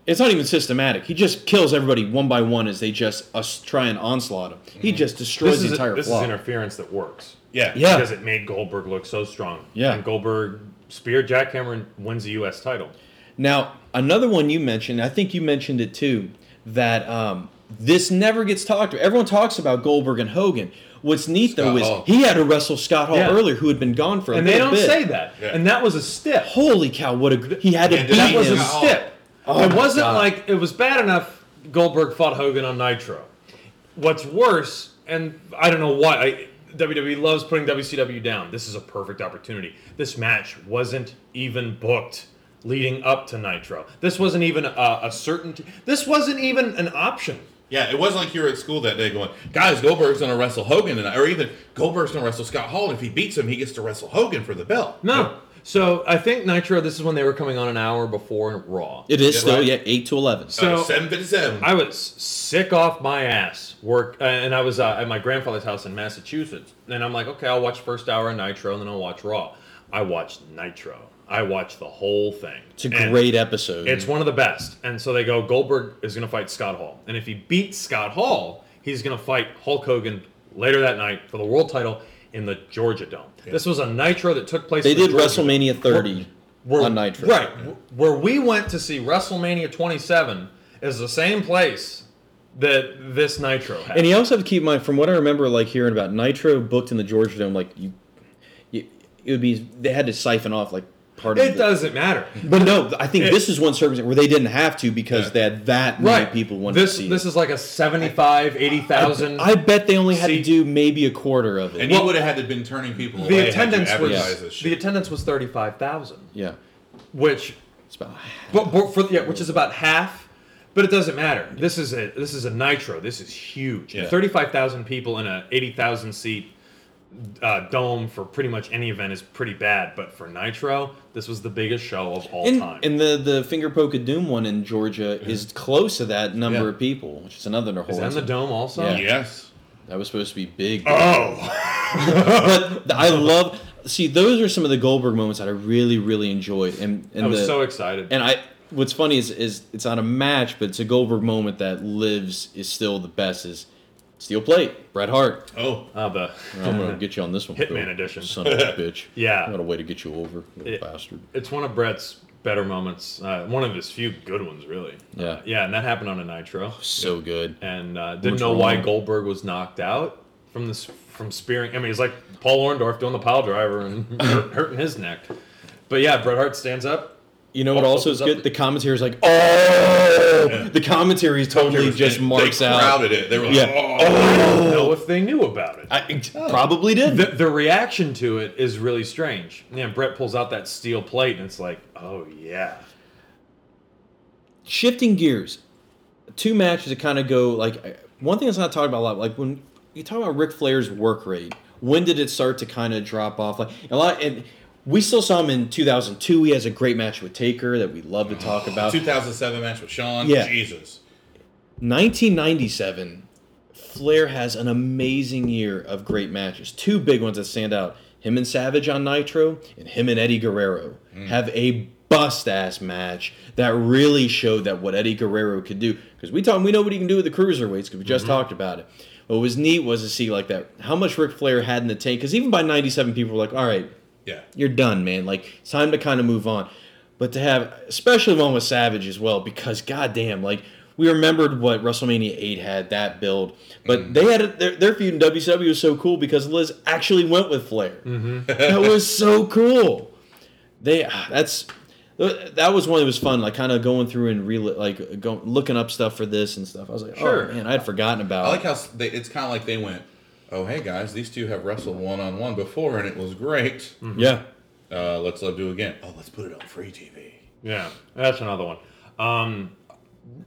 It's not even systematic. He just kills everybody one by one as they just us try and onslaught him. He just destroys this the is entire this flock. is interference that works. Yeah. Yeah. because it made Goldberg look so strong. Yeah. and Goldberg spear jackhammer and wins the U.S. title. Now, another one you mentioned, I think you mentioned it too, that um, this never gets talked about. Everyone talks about Goldberg and Hogan. What's neat though is Hall. he had to wrestle Scott Hall Yeah. earlier, who had been gone for a bit. And they don't bit. say that. Yeah. And that was a stiff. Holy cow! What a he had to beat that That was him. a stip. Oh it wasn't God. like it was bad enough. Goldberg fought Hogan on Nitro. What's worse, and I don't know why I, WWE loves putting WCW down. This is a perfect opportunity. This match wasn't even booked leading up to Nitro. This wasn't even a, a certainty. This wasn't even an option. Yeah, it wasn't like you were at school that day going, guys, Goldberg's going to wrestle Hogan tonight. Or even Goldberg's going to wrestle Scott Hall. And if he beats him, he gets to wrestle Hogan for the belt. No. So I think Nitro. This is when they were coming on an hour before Raw. It is Yeah, still right. yeah eight to eleven. So- Uh, 757. I was sick off my ass work, uh, and I was uh, at my grandfather's house in Massachusetts, and I'm like, okay, I'll watch first hour of Nitro, and then I'll watch Raw. I watched Nitro. I watched the whole thing. It's a And great episode. It's one of the best. And so they go, Goldberg is going to fight Scott Hall, and if he beats Scott Hall, he's going to fight Hulk Hogan later that night for the world title in the Georgia Dome. This was a Nitro that took place. they did Georgia Dome. WrestleMania 30 Where- on Nitro. Right. Where we went to see WrestleMania 27 is the same place that this Nitro had. And you also have to keep in mind, from what I remember, like hearing about Nitro booked in the Georgia Dome, like you, you it would be they had to siphon off like part of it the, doesn't matter. But no, I think It- this is one circumstance where they didn't have to because Yeah. they had that many Right. people wanted this to see. this it. is like a 75, 80,000. I bet they only had See- to do maybe a quarter of it. and you would have had to been turning people the had you attendance was advertised the attendance was 35,000, yeah, which it's about but, but for yeah, which is about half. But it doesn't matter. This is a this is a Nitro. This is huge. Yeah. Thirty five thousand people in a eighty thousand seat uh, dome for pretty much any event is pretty bad. But for Nitro, this was the biggest show of all and, time. and the the finger poke of doom one in Georgia is close to that number Yeah. of people, which is another whole. is that in the dome also? Yeah. Yes. That was supposed to be big. Oh, but I love see those are some of the Goldberg moments that I really really enjoyed, and and I was the, so excited. And I, what's funny is, is it's not a match, but it's a Goldberg moment that lives is still the best. Is steel plate, Bret Hart. Oh. Uh, I'm gonna get you on this one, Hitman Bill. edition. Son of a bitch. Yeah. I got a way to get you over, little It- bastard. it's one of Bret's better moments. Uh, one of his few good ones, really. Yeah. Uh, yeah, and that happened on a Nitro. So good. And uh, didn't What's know why? Goldberg was knocked out from from this from spearing. I mean, he's like Paul Orndorff doing the pile driver and hurting his neck. But yeah, Bret Hart stands up. You know what Oh, also is good? the- The commentary is like, oh, the commentary totally just they, marks they out. crowded it. They were like, Yeah. oh. I don't know if they knew about it. I probably did. the, the reaction to it is really strange. Yeah, Bret pulls out that steel plate, and it's like, oh yeah. shifting gears, two matches that kind of go like one thing that's not talked about a lot. Like when you talk about Ric Flair's work rate, when did it start to kind of drop off? Like a lot, and we still saw him in 2002. He has a great match with Taker that we love to talk about. 2007 match with Shawn. Yeah. Jesus. 1997, Flair has an amazing year of great matches. Two big ones that stand out: him and Savage on Nitro, and him and Eddie Guerrero mm. have a bust ass match that really showed that what Eddie Guerrero could do. Because we talk, we know what he can do with the cruiserweights. Because we just mm-hmm. talked about it. What was neat was to see like that how much Ric Flair had in the tank. Because even by '97, people were like, "All right, Yeah. you're done, man. Like it's time to kind of move on. But to have, especially one with Savage as well, because goddamn, like we remembered what WrestleMania eight had that build, but mm-hmm. they had a, their, their feud in WCW was so cool because Liz actually went with Flair. Mm-hmm. that was so cool. They that's that was one that was fun, like kind of going through and re like go, looking up stuff for this and stuff. I was like, oh, Sure. oh man, I had forgotten about. It. I like how they, it's kind of like they went, oh, hey guys, these two have wrestled one on one before and it was great. yeah. Uh, let's uh, do it again. Oh, let's put it on free TV. Yeah, that's another one. Um,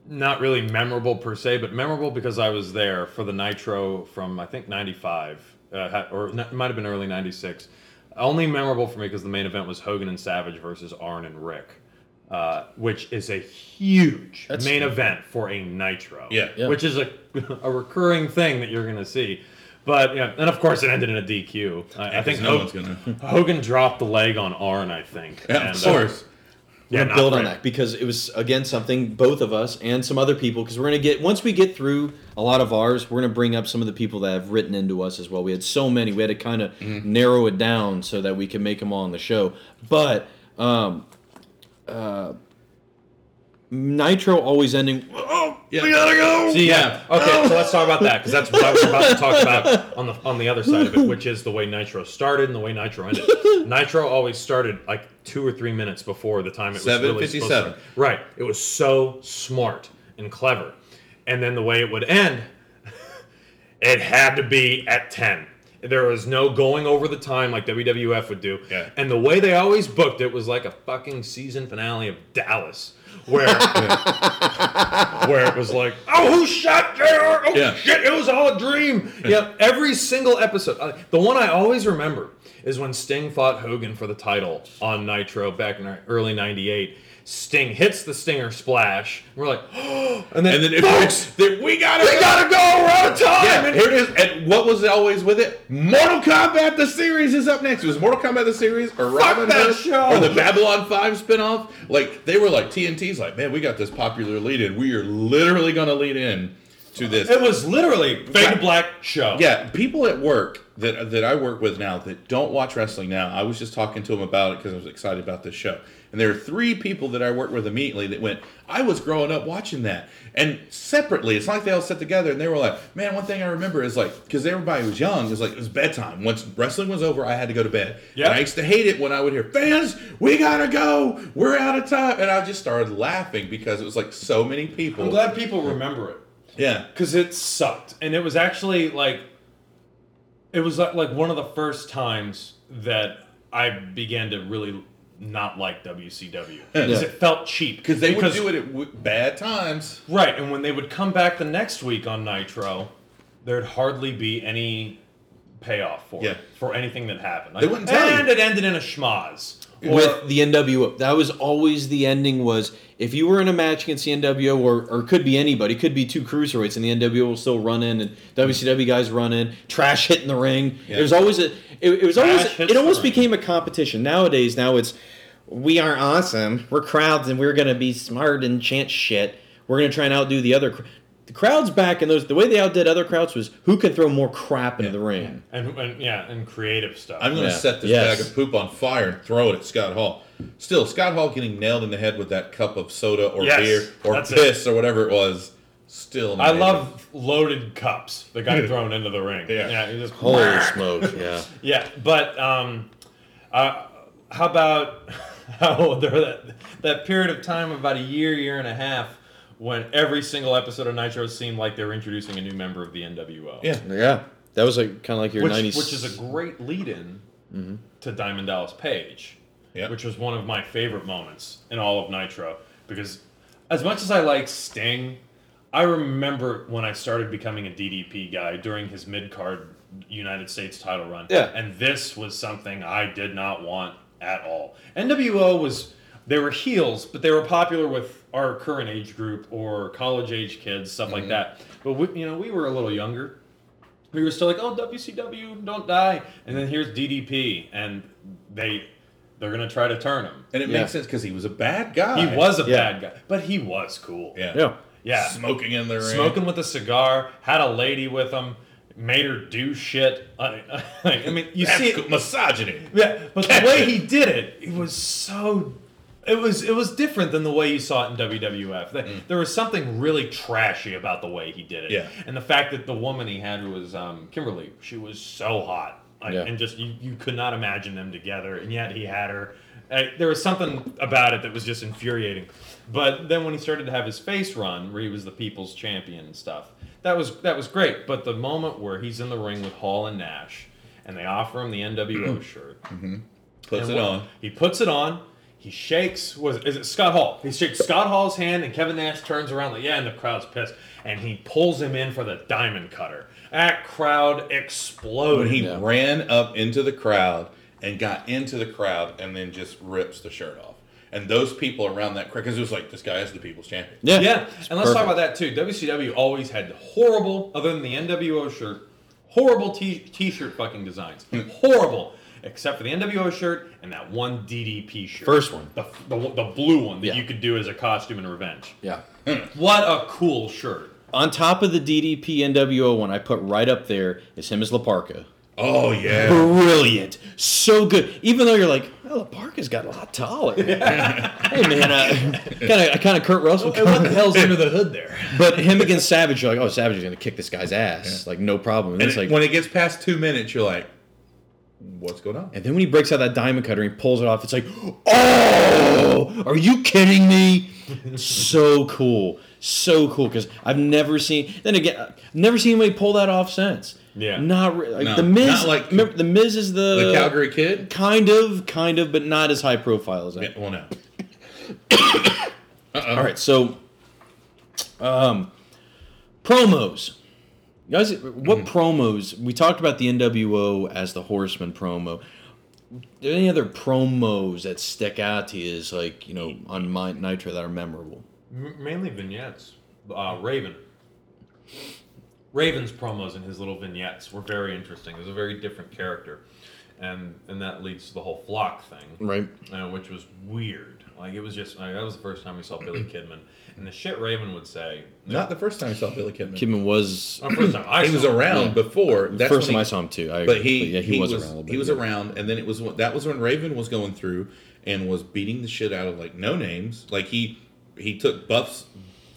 not really memorable per se, but memorable because I was there for the Nitro from I think '95, uh, ha- or n- it might have been early '96. Only memorable for me because the main event was Hogan and Savage versus Arn and Rick, uh, which is a huge That's- main event for a Nitro. Yeah. Yeah. which is a a recurring thing that you're gonna see. But yeah, and of course it ended in a DQ. I, I think no Ho- one's gonna. Hogan dropped the leg on Arn. I think. Yeah, And, of uh, course. We're Yeah, gonna build on great. that because it was again something both of us and some other people because we're gonna get once we get through a lot of ours, we're gonna bring up some of the people that have written into us as well. We had so many, we had to kind of narrow it down so that we can make them all on the show. But um, uh, Nitro always ending. Oh, Yeah. we gotta go. See, yeah. Okay, so let's talk about that because that's what I was about to talk about on the on the other side of it, which is the way Nitro started and the way Nitro ended. Nitro always started like two or three minutes before the time it was really supposed to 7:57. start. Right. It was so smart and clever, and then the way it would end, it had to be at ten. There was no going over the time like WWF would do. Yeah. And the way they always booked it was like a fucking season finale of Dallas, where where it was like, oh, who shot JR? Oh Yeah. shit, it was all a dream. Yeah, every single episode. uh, The one I always remember is when Sting fought Hogan for the title on Nitro back in early '98. Sting hits the Stinger splash. We're like, oh, and then, And then folks, then we gotta we go. gotta go. We're out of time. Yeah, And- here it is. And what was always with it? Mortal Kombat the series is up next. It was Mortal Kombat the series or Robin Hood show. or the Babylon 5 spinoff. Like they were like TNT's like, man, we got this popular lead in. We are literally gonna lead in to this. It was literally fade to black show. Yeah, people at work that that I work with now that don't watch wrestling now. I was just talking to them about it because I was excited about this show. And there are three people that I worked with immediately that went, I was growing up watching that. And separately, it's like they all sat together and they were like, man, one thing I remember is like, because everybody was young, it was like, it was bedtime. Once wrestling was over, I had to go to bed. Yeah. And I used to hate it when I would hear, fans, we gotta go. We're out of time. And I just started laughing because it was like so many people. I'm glad people remember it. Yeah. because it sucked and it was actually like it was like one of the first times that i began to really not like wcw because Yeah. it felt cheap Because they would do it at w- bad times. right and when they would come back the next week on nitro there'd hardly be any payoff for Yeah. it for anything that happened They wouldn't tell you. and it ended in a schmoz or, with the NWO. That was always the ending. Was if you were in a match against the NWO, or or could be anybody, could be two cruiserweights, and the NWO will still run in, and WCW guys run in, trash hitting the ring. Yeah. There's always a. It, it was always. Trash It almost became a competition. Nowadays, now it's. We are awesome. We're crowds, and we're gonna be smart and chant shit. We're gonna try and outdo the other. Cr- The crowds back in those. The way they outdid other crowds was who could throw more crap into the ring. and, and yeah and creative stuff I'm going to Yeah. set this Yes. bag of poop on fire and throw it at Scott Hall. Still, Scott Hall getting nailed in the head with that cup of soda or Yes, beer or that's it. piss or whatever it was. Still, I love loaded cups that got thrown into the ring. Yeah. you just Holy smoke! Yeah. Yeah, but um, uh, how about how there that that period of time, about a year, year and a half, when every single episode of Nitro seemed like they were introducing a new member of the NWO. Yeah. Yeah. That was like kind of like your which, 90s. which is a great lead-in mm-hmm. to Diamond Dallas Page, Yeah. which was one of my favorite moments in all of Nitro. Because as much as I like Sting, I remember when I started becoming a DDP guy during his mid-card United States title run. Yeah. And this was something I did not want at all. NWO was they were heels, but they were popular with our current age group or college age kids, stuff like mm-hmm. that. But we, you know, we were a little younger we were still like, oh, WCW, don't die. And then here's DDP, and they they're gonna try to turn him. and it Yeah. makes sense because he was a bad guy. He was a Yeah. bad guy, but he was cool. Yeah. yeah. yeah. Smoking in the ring. Smoking with a cigar, had a lady with him, made her do shit. I, I mean, you That's see it, misogyny. yeah, but the way it. he did it, it was so. It was it was different than the way you saw it in WWF. There- There was something really trashy about the way he did it, Mm. Yeah. and the fact that the woman he had was um, Kimberly. She was so hot, like, Yeah. and just you, you could not imagine them together, and yet he had her. Uh, there was something about it that was just infuriating. But then when he started to have his face run, where he was the people's champion and stuff, that was that was great. But the moment where he's in the ring with Hall and Nash, and they offer him the NWO shirt, Puts it on. He puts it on. He shakes. Was is it Scott Hall? He shakes Scott Hall's hand, and Kevin Nash turns around like, yeah, and the crowd's pissed, and he pulls him in for the diamond cutter. That crowd exploded. When he Yeah. ran up into the crowd and got into the crowd and then just rips the shirt off. And those people around that crowd, because it was like, this guy is the people's champion. Yeah. yeah, and let's talk about that too. WCW always had horrible, other than the NWO shirt, horrible t- t-shirt fucking designs. Horrible. Except for the NWO shirt and that one DDP shirt. First one. The, the, the blue one that Yeah. you could do as a costume in Revenge. Yeah. What a cool shirt. On top of the DDP NWO one, I put right up there is him as La Parka. Oh, yeah. Brilliant, so good. Even though you're like, well, La Parka's got a lot taller. hey man, uh, kind of, kind of Kurt Russell. And what the hell's under the hood there? But him against Savage, you're like, oh, Savage is gonna kick this guy's ass, like no problem. And, And it's it- like, when it gets past two minutes, you're like, what's going on? and then when he breaks out that diamond cutter and he pulls it off, it's like, oh, are you kidding me? so cool, so cool. Because I've never seen. Then again, I've never seen anybody pull that off since. Yeah. not re- like No, the Miz. not like- remember, the Miz is the The Calgary Kid? kind of, kind of, but not as high profile as that. Yeah, well, no. All right, so um, promos. Guys, what Mm-hmm. promos? We talked about the NWO as the Horseman promo. Are there any other promos that stick out to you as like you know on my Nitro that are memorable? M- mainly vignettes. Uh, Raven. Raven's promos and his little vignettes were very interesting. It was a very different character, and and that leads to the whole flock thing, Right. uh, which was weird. Like it was just like, that was the first time we saw Billy Kidman, and the shit Raven would say. Not the first time I saw Billy Kidman. Kidman was Not the first time I he was him. around Yeah. before. the That's first when time he- I saw him too. I, but he yeah, he, was, around. a he bit, was yeah. around, and then it was when- that was when Raven was going through and was beating the shit out of like no names. Like he he took Buff's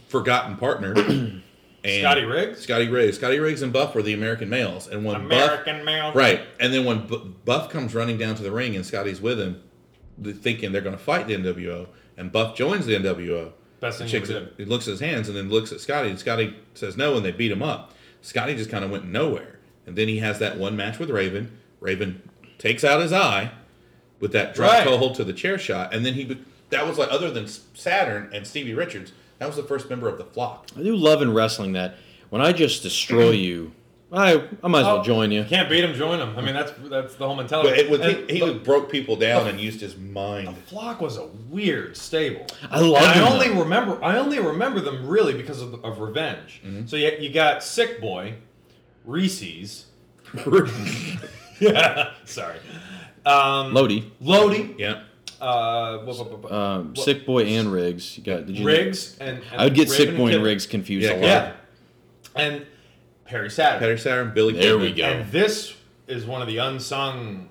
forgotten partner, and Scotty Riggs? Scotty Riggs, Scotty Riggs, and Buff were the American males, and when American Buff, male. right, and then when Bu- Buff comes running down to the ring and Scotty's with him, th- thinking they're going to fight the NWO, and Buff joins the NWO. Best thing Shakes he it, ever did. he looks at his hands and then looks at Scotty, and Scotty says no, and they beat him up. Scotty just kind of went nowhere, and then he has that one match with Raven. Raven takes out his eye with that drop Right. toe hold to the chair shot, and then he be- that was like other than Saturn and Stevie Richards, that was the first member of the flock. I do love in wrestling that when I just destroy you, I I might as well Oh, join you. Can't beat him, join him. I mean, that's that's the whole mentality. But it was, And he, he the- broke people down and used his mind. The flock was a weird stable. I love And him, I only though. remember I only remember them really because of, of Revenge. Mm-hmm. So you, you got Sick Boy, Reese's. yeah, sorry. Um, Lodi, Lodi, Yeah, uh, what- what- what- what- um, what- Sick Boy, and Riggs. You got did you Riggs, and, and I would get Raven Sick Boy and Kidman. Riggs confused Yeah, a lot. Yeah, and Perry Saturn. Perry Saturn, Billy. There Kidman. we go. And this is one of the unsung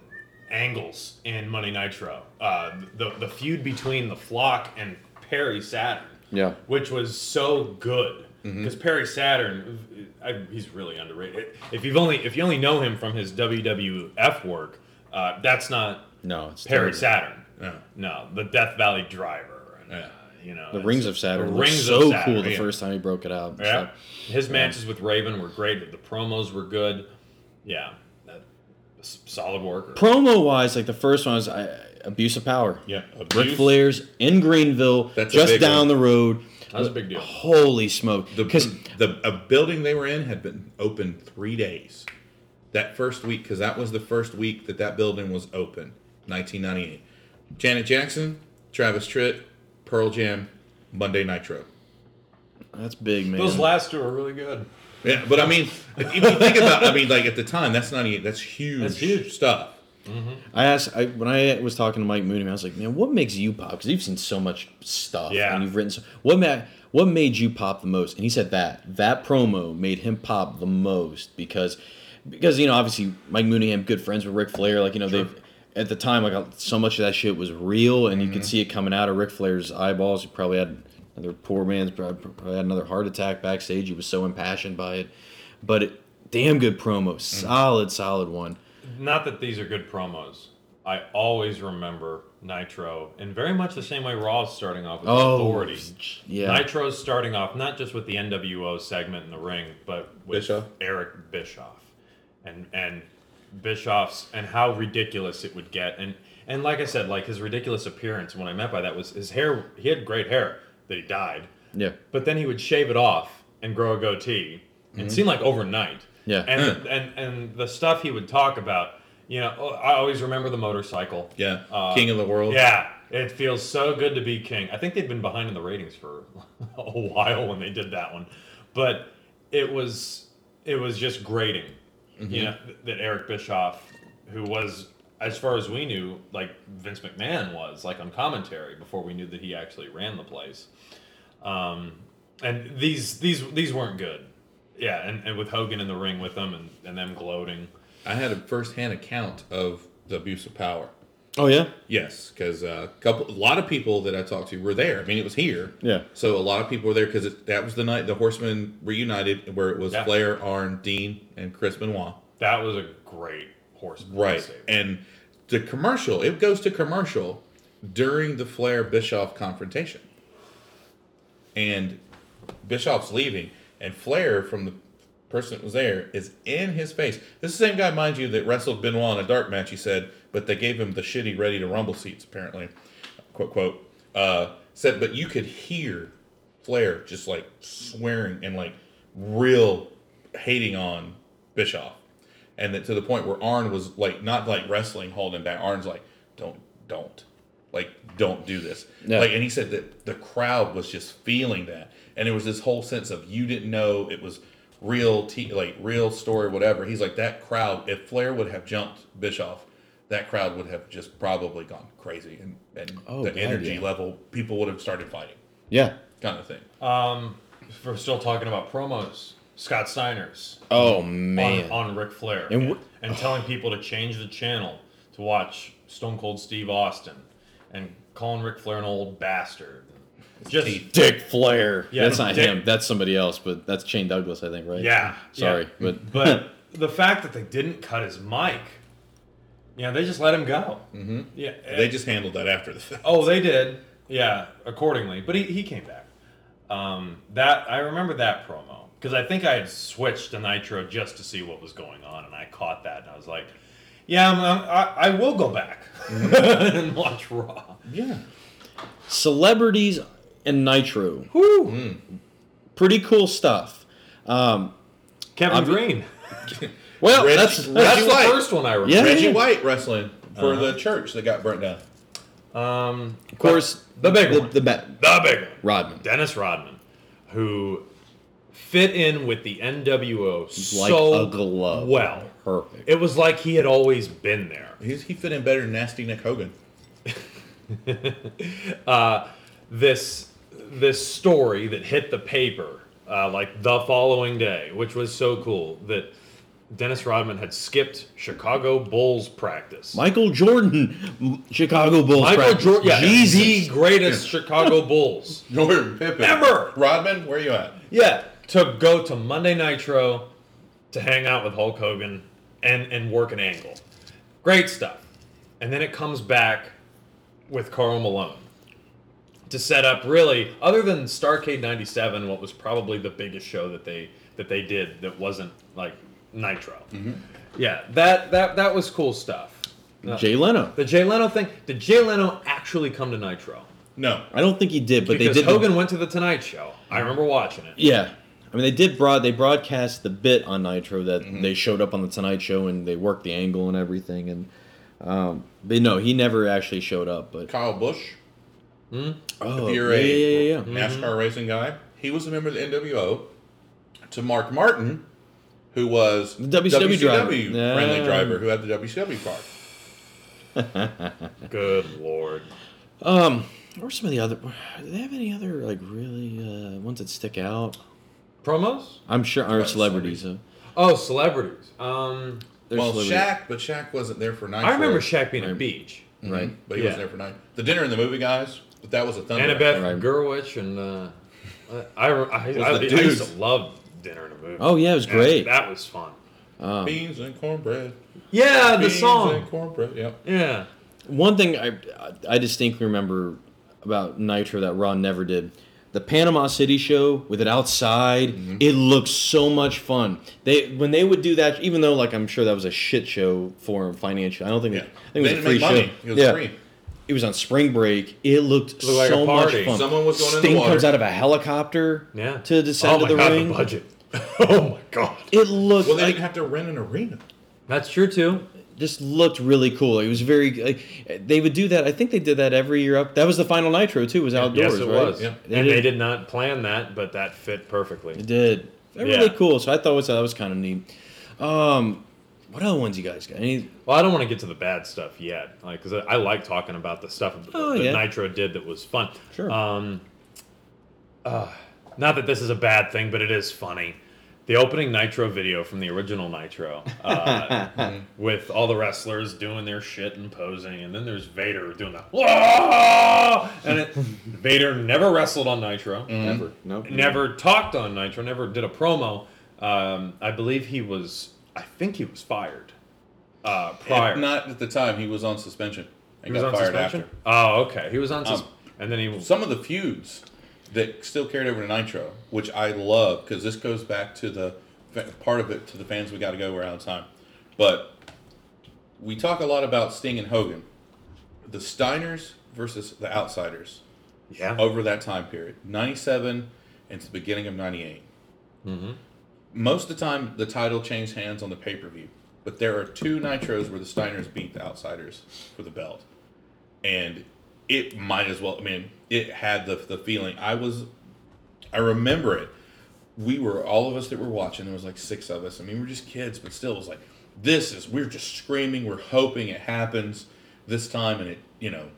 angles in Monday Nitro. Uh, the the feud between the Flock and Perry Saturn. Yeah. which was so good Mm-hmm. because Perry Saturn, I, he's really underrated. If you've only if you only know him from his WWF work, uh, that's not No, it's Perry terrible. Saturn. Yeah. No, the Death Valley Driver. And, Yeah. You know The Rings of Saturn the Rings so Saturn, cool the yeah. first time he broke it out. Yeah, So, his matches with Raven were great. The promos were good. Yeah, solid worker. promo wise, like the first one was uh, Abuse of Power. Yeah, Ric Abuse. Flair's in Greenville, That's just down one. the road. That was a big deal. Holy smoke! The, Because the a building they were in had been open three days. That first week, because that was the first week that that building was open, 1998. Janet Jackson, Travis Tritt, Pearl Jam, Monday Nitro. that's big, man. Those last two are really good. Yeah, but I mean, if you think about, I mean, like at the time, that's 98. That's huge, That's huge. stuff. Mm-hmm. I asked I, when I was talking to Mike Mooney, I was like, "Man, what makes you pop?" Because you've seen so much stuff, Yeah. and you've written. So, what ma- What made you pop the most? And he said that that promo made him pop the most because because you know obviously Mike Mooney had good friends with Ric Flair, like you know they've at the time like uh, so much of that shit was real, and you could mm-hmm. see it coming out of Ric Flair's eyeballs. He probably had another poor man's probably probably had another heart attack backstage. He was so impassioned by it, but it, damn good promo, mm-hmm. solid, solid one. Not that these are good promos. I always remember Nitro in very much the same way Raw's starting off with Oh, Authority. yeah. Nitro's starting off not just with the NWO segment in the ring, but with Bischoff? Eric Bischoff, and and Bischoff's and how ridiculous it would get, and and like I said, like his ridiculous appearance. What I meant by that was his hair. He had great hair that he dyed, Yeah, but then he would shave it off and grow a goatee, and it seemed like overnight. Yeah. and and and the stuff he would talk about. You know, oh, I always remember the motorcycle. Yeah, Uh, King of the World. Yeah, it feels so good to be king. I think they've been behind in the ratings for a while when they did that one, but it was it was just grating. You know that Eric Bischoff, who was as far as we knew, like Vince McMahon was, like on commentary before we knew that he actually ran the place. Um, and these these these weren't good. Yeah, and, and with Hogan in the ring with them and, and them gloating. I had a first-hand account of the abuse of power. Oh yeah. Yes, because a uh, couple, a lot of people that I talked to were there. I mean, it was here. Yeah. So a lot of people were there because that was the night the Horsemen reunited, where it was Yeah. Flair, Arn, Dean, and Chris Benoit. That was a great horse. Right. save. And the commercial, it goes to commercial during the Flair Bischoff confrontation. And Bischoff's leaving, and Flair from the person that was there is in his face. This is the same guy, mind you, that wrestled Benoit in a dark match, he said, but they gave him the shitty ready to rumble seats, apparently. Quote, quote. Uh, said, but you could hear Flair just like swearing and like real hating on Bischoff. And that to the point where Arn was like, not like wrestling, holding back. Arn's like, don't, don't. Like, don't do this. Yeah. Like, and he said that the crowd was just feeling that. And there was this whole sense of you didn't know it was real, t- like real story, whatever. He's like, that crowd, if Flair would have jumped Bischoff, that crowd would have just probably gone crazy. And, and Oh, the God, energy yeah. level, people would have started fighting, Yeah. kind of thing. Um, if we're still talking about promos. Scott Steiner's Oh man. on, on Ric Flair And and, wh- and telling people to change the channel to watch Stone Cold Steve Austin and calling Ric Flair an old bastard. Just teeth. Dick Flair. Yeah, that's not Dick- him. That's somebody else, but that's Shane Douglas, I think, right? yeah, Sorry, yeah. but but the fact that they didn't cut his mic, yeah, they just let him go. Mm-hmm. Yeah, They just handled that after the fact. Oh, they did. Yeah, accordingly. But he, he came back. Um, that I remember that promo because I think I had switched to Nitro just to see what was going on, and I caught that, and I was like, "Yeah, I'm, I'm, I, I will go back and watch Raw." Yeah. celebrities and Nitro, Woo! pretty cool stuff. Um, Kevin I'm- Green. well, Reggie- that's That's Reggie the White. first one I remember. Yeah. Reggie White wrestling for Uh-huh. the church that got burnt down. Um, of course the big the, one. the ba- the big one. Rodman. Dennis Rodman, who fit in with the NWO like so a glove. well. Perfect. It was like he had always been there. He's, he fit in better than Nasty Nick Hogan. uh, this this story that hit the paper uh, like the following day, which was so cool that Dennis Rodman had skipped Chicago Bulls practice. Michael Jordan, Chicago Bulls. Michael practice. Jordan, yeah, Jesus. the greatest Chicago Bulls. Jordan Pippen. Ever. Rodman, where are you at? Yeah, to go to Monday Nitro to hang out with Hulk Hogan and and work an angle. Great stuff. And then it comes back with Karl Malone to set up really other than Starcade 97 what was probably the biggest show that they that they did that wasn't like Nitro. Yeah, that that that was cool stuff. Uh, Jay Leno. the Jay Leno thing, did Jay Leno actually come to Nitro? No. I don't think he did, but because they did. the- Hogan went to the Tonight Show. I remember watching it. Yeah. I mean, they did broad. They broadcast the bit on Nitro that Mm-hmm. they showed up on the Tonight Show and they worked the angle and everything. And um, but no, he never actually showed up. But Kyle Bush, oh, if you're yeah, a yeah, yeah, yeah. NASCAR Mm-hmm. racing guy, he was a member of the NWO. To Mark Martin, who was The WCW driver. friendly Yeah. driver who had the WCW car. Good lord. Um, what were some of the other? Do they have any other like really uh, ones that stick out? Promos? I'm sure are What, celebrities. Uh, Oh, celebrities. Um, they're well, celebrities. Shaq, but Shaq wasn't there for Nitro. I remember Shaq being at Right. Beach. Mhm, Right. But he Yeah. wasn't there for Nitro. The dinner and the movie guys, but that was a thunder. Annabeth Right. Gurwitch and uh, I, I, I, I, I used to love dinner in a movie. Oh yeah, it was Yeah, great. That was fun. Um, Beans and cornbread. Yeah, the Beans song. and cornbread. Yep. Yeah. One thing I I distinctly remember about Nitro that Raw never did. The Panama City show with it outside, Mm-hmm. it looked so much fun. They when they would do that, even though like I'm sure that was a shit show for them financially. I don't think Yeah. it, I think They it was didn't a free make money. show. It was yeah, free. it was on spring break. It looked, Looked like a so much fun. Someone was going in the Sting water. comes out of a helicopter Yeah. to descend oh my to the God, ring. The budget. oh my god. It looked Well, they like didn't have to rent an arena. That's true too. just looked really cool. It was very like, they would do that. I think they did that every year up. That was the final Nitro too. Was outdoors, yes, it right? was. Yeah. They and did- they did not plan that, but that fit perfectly. It did. They're Yeah. really cool. So I thought was, that was kind of neat. Um, what other ones you guys got? Any? Well, I don't want to get to the bad stuff yet, like because I, I like talking about the stuff Oh, that yeah. Nitro did that was fun. Sure. Um, uh, not that this is a bad thing, but it is funny. The opening Nitro video from the original Nitro, uh, with all the wrestlers doing their shit and posing, and then there's Vader doing the "Whoa!" and it, Vader never wrestled on Nitro, Never. Nope. never talked on Nitro, never did a promo. Um, I believe he was, I think he was fired uh, prior. Not at the time. He was on suspension. He And was on fired suspension. after. Oh, okay. He was on, sus- Um, and then he was. Some of the feuds that still carried over to Nitro, which I love because this goes back to the part of it to the fans. We got to go. We're out of time, but we talk a lot about Sting and Hogan, the Steiners versus the Outsiders Yeah. over that time period, '97 and to the beginning of '98. Mm-hmm. Most of the time, the title changed hands on the pay per view, but there are two Nitros where the Steiners beat the Outsiders for the belt, and it might as well. I mean, it had the the feeling. I was, I remember it. We were all of us that were watching. There was like six of us. I mean, we're just kids, but still, it was like this is. We're just screaming. We're hoping it happens this time, and it you know,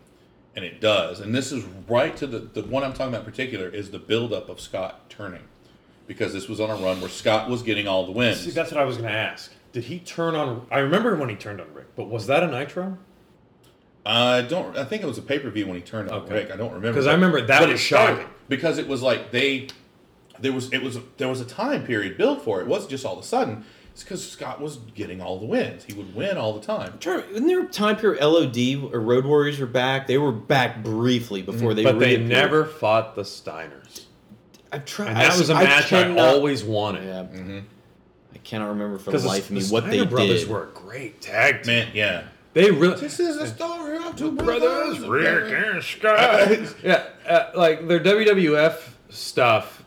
and it does. And this is right to the the one I'm talking about in particular is the buildup of Scott turning, because this was on a run where Scott was getting all the wins. See, that's what I was going to ask. Did he turn on? I remember when he turned on Rick, but was that a Nitro? I don't. I think it was a pay per view when he turned on Okay. Rick. I don't remember 'Cause I remember that But was it shocking. because it was like they there was it was there was a time period built for it. It wasn't just all of a sudden. It's because Scott was getting all the wins. He would win all the time. Try- Isn't there a time period LOD or Road Warriors were back? They were back briefly before they. but they never fought the Steiners, I've tried. and that I- was a I match I, cannot- always wanted. Yeah. Mm-hmm. I cannot remember for the the, life of me the what Steiner they brothers did. were a great tag team. Man, yeah. They really. This is the story of two brothers, brothers. Rick and Scott. yeah, uh, like their WWF stuff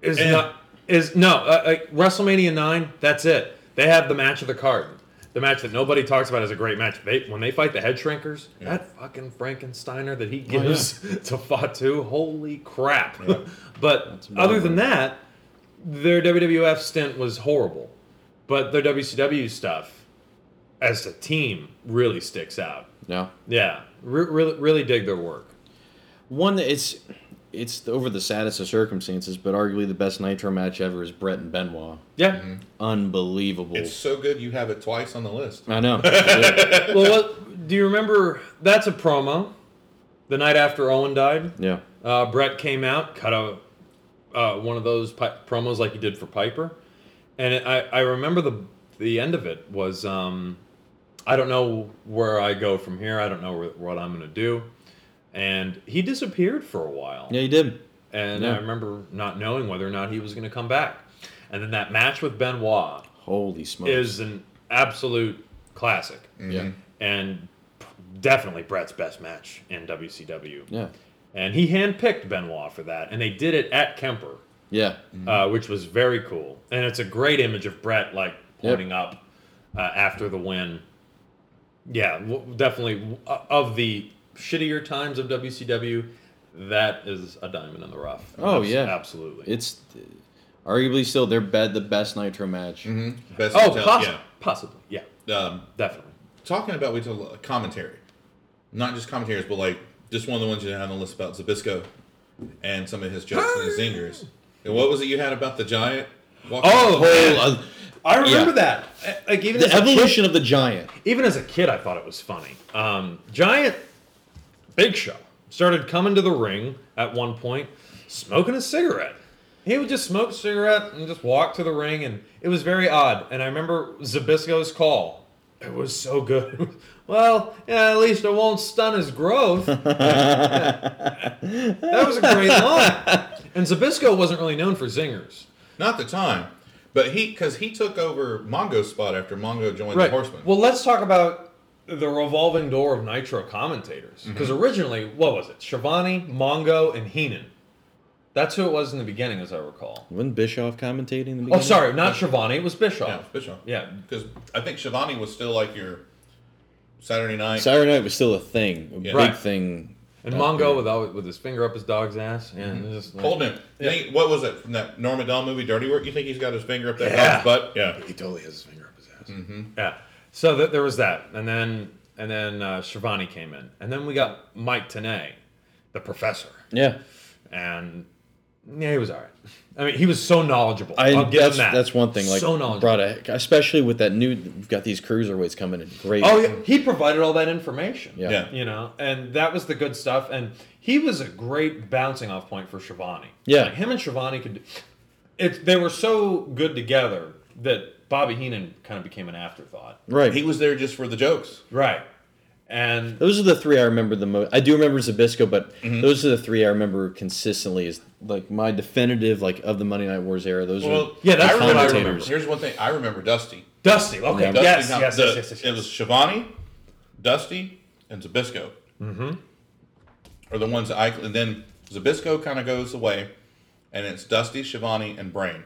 is Eh. not is no uh, like WrestleMania nine. That's it. They have the match of the card. The match that nobody talks about is a great match. They when they fight the head shrinkers, that fucking Frankensteiner that he gives to Fatu, holy crap! but other than that, their WWF stint was horrible. But their WCW stuff, as a team, really sticks out. No. Yeah, re- really, really dig their work. One that it's it's over the saddest of circumstances, but arguably the best Nitro match ever is Bret and Benoit. Yeah. Unbelievable. It's so good you have it twice on the list. I know. Well, what, do you remember? That's a promo. The night after Owen died, yeah. uh, Bret came out, cut a uh, one of those pi- promos like he did for Piper, and it, I I remember the the end of it was um, I don't know where I go from here. I don't know where, what I'm gonna do, and he disappeared for a while. Yeah, he did. And Yeah. I remember not knowing whether or not he was going to come back. And then that match with Benoit Holy smokes. is an absolute classic. yeah. And definitely Bret's best match in WCW. Yeah. And he handpicked Benoit for that. And they did it at Kemper, Yeah. uh, which was very cool. And it's a great image of Bret, like, pointing up uh, after the win. Yeah, definitely. uh, Of the shittier times of WCW, that is a diamond in the rough. Oh, Abs- yeah. Absolutely. It's arguably still their bed the best Nitro match. Best Oh, hotel- possi- possibly. Yeah, yeah. Um, definitely. talking about we told uh, commentary, not just commentaries, but like just one of the ones you had on the list about Zbyszko and some of his jokes and his zingers. And what was it you had about the giant? walking- Oh, man. Uh, I remember yeah. that. Like even the as a kid, evolution of the giant. even as a kid, I thought it was funny. Um, Giant Big Show started coming to the ring at one point, smoking a cigarette. He would just smoke a cigarette and just walk to the ring, and it was very odd. And I remember Zbyszko's call. It was so good. well, yeah, at least it won't stun his growth. that was a great line. And Zbyszko wasn't really known for zingers. Not the time, but he because he took over Mongo's spot after Mongo joined the Horsemen. Well, let's talk about the revolving door of Nitro commentators. Mm-hmm. Because originally, what was it? Schiavone, Mongo, and Heenan. That's who it was in the beginning, as I recall. Wasn't Bischoff commentating in the beginning? Oh, sorry, not Schiavone. It was Bischoff. yeah, Bischoff. Yeah. because I think Schiavone was still like your Saturday night. Saturday night was still a thing, a Yeah. big Right. thing. And Mongo with always, with his finger up his dog's ass. and Mm-hmm. just like- Hold him. Think- what was it from that Norm Macdonald movie, Dirty Work? You think he's got his finger up that Yeah. dog's butt? Yeah. He totally has his finger up his ass. Yeah. So th- there was that, and then and then uh, Schiavone came in, and then we got Mike Tenay, the professor, Yeah, and yeah, he was all right. I mean, he was so knowledgeable. I, I'll give that's him that. that's one thing. Like so knowledgeable. brought a, especially with that new. We've got these cruiserweights coming in. Great. Oh, yeah, he provided all that information. Yeah. Yeah. You know, and that was the good stuff. And he was a great bouncing off point for Schiavone. Yeah. Like him and Schiavone could. It, they were so good together that Bobby Heenan kind of became an afterthought. Right. He was there just for the jokes. Right. And Those are the three I remember the most. I do remember Zbyszko, but Mm-hmm. those are the three I remember consistently as like my definitive like of the Monday Night Wars era. Those Well, are Yeah, that's I what I remember. remember. Here's one thing. I remember Dusty. Dusty. Okay. Yeah. Dusty Yes, now, yes, the- yes, yes, yes, It was Schiavone, Dusty, and Zbyszko. Mm-hmm. Are the ones that I and then Zbyszko kind of goes away, and it's Dusty, Schiavone, and Brain.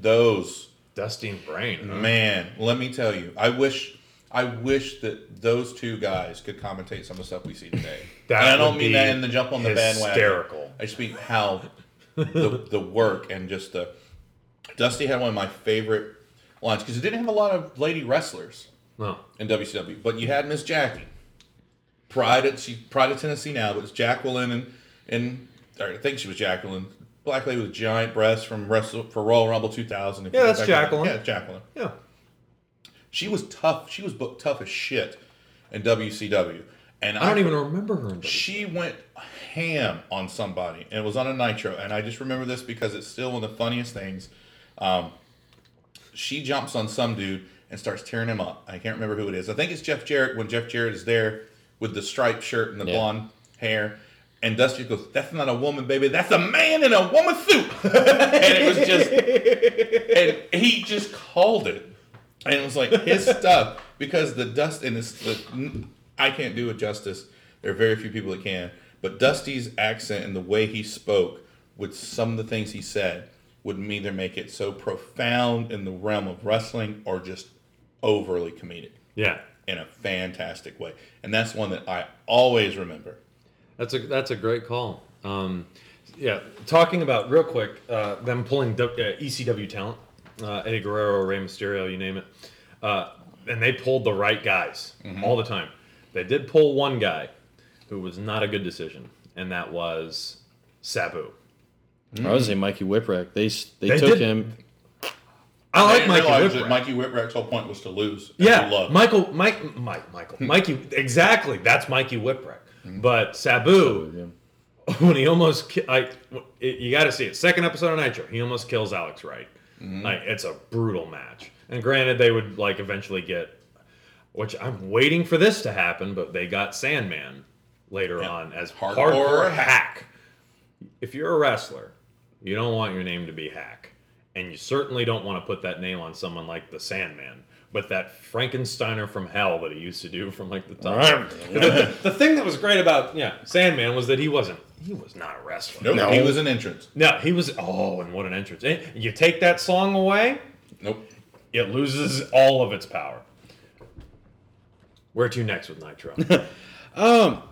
Those Dusty and Brain. huh? man, let me tell you, I wish, I wish that those two guys could commentate some of the stuff we see today. That and I don't mean that in the jump on the bandwagon. hysterical. I just mean how the the work and just the Dusty had one of my favorite lines because it didn't have a lot of lady wrestlers No. in WCW, but you had Miss Jackie. Pride at she Pride of Tennessee now, but it's Jacqueline and and I think she was Jacqueline, black lady with giant breasts from Wrestle for Royal Rumble 2000. Yeah, that's. Jacqueline. Yeah, Jacqueline. Yeah. She was tough. She was booked tough as shit in WCW, and I don't even remember her in she went ham on somebody, and it was on a Nitro. And I just remember this because it's still one of the funniest things. Um, she jumps on some dude and starts tearing him up. I can't remember who it is. I think it's Jeff Jarrett when Jeff Jarrett is there with the striped shirt and the Yeah. blonde hair. And Dusty goes, "That's not a woman, baby. That's a man in a woman suit." and it was just, and he just called it, and it was like his stuff because the dust and this, the, I can't do it justice. There are very few people that can, but Dusty's accent and the way he spoke with some of the things he said would either make it so profound in the realm of wrestling or just overly comedic Yeah. in a fantastic way. And that's one that I always remember. That's a that's a great call. Um, yeah, talking about real quick, uh, them pulling w, uh, ECW talent, uh, Eddie Guerrero, Rey Mysterio, you name it, uh, and they pulled the right guys all the time. They did pull one guy who was not a good decision, and that was Sabu. I would say Mikey Whipwreck. They they, They took did- him. I like Mikey realize that Whipwreck. Mikey Whipwreck's whole point was to lose. Yeah, love. Michael, Mike, Mike, Michael, Mikey. Exactly, that's Mikey Whipwreck. But Sabu, when he almost, ki- I, it, you got to see it. Second episode of Nitro, he almost kills Alex Wright. Mm-hmm. Like it's a brutal match. And granted, they would like eventually get, which I'm waiting for this to happen, but they got Sandman later on as Hardcore hardcore, hack. hack. If you're a wrestler, you don't want your name to be hack, and you certainly don't want to put that name on someone like the Sandman. But that Frankensteiner from hell that he used to do from like the top. the, the thing that was great about yeah Sandman was that he wasn't he was not a wrestler. Nope, he was an entrance. No, he was. Oh, and what an entrance! Eh, You take that song away, Nope. it loses all of its power. Where to next with Nitro? Um,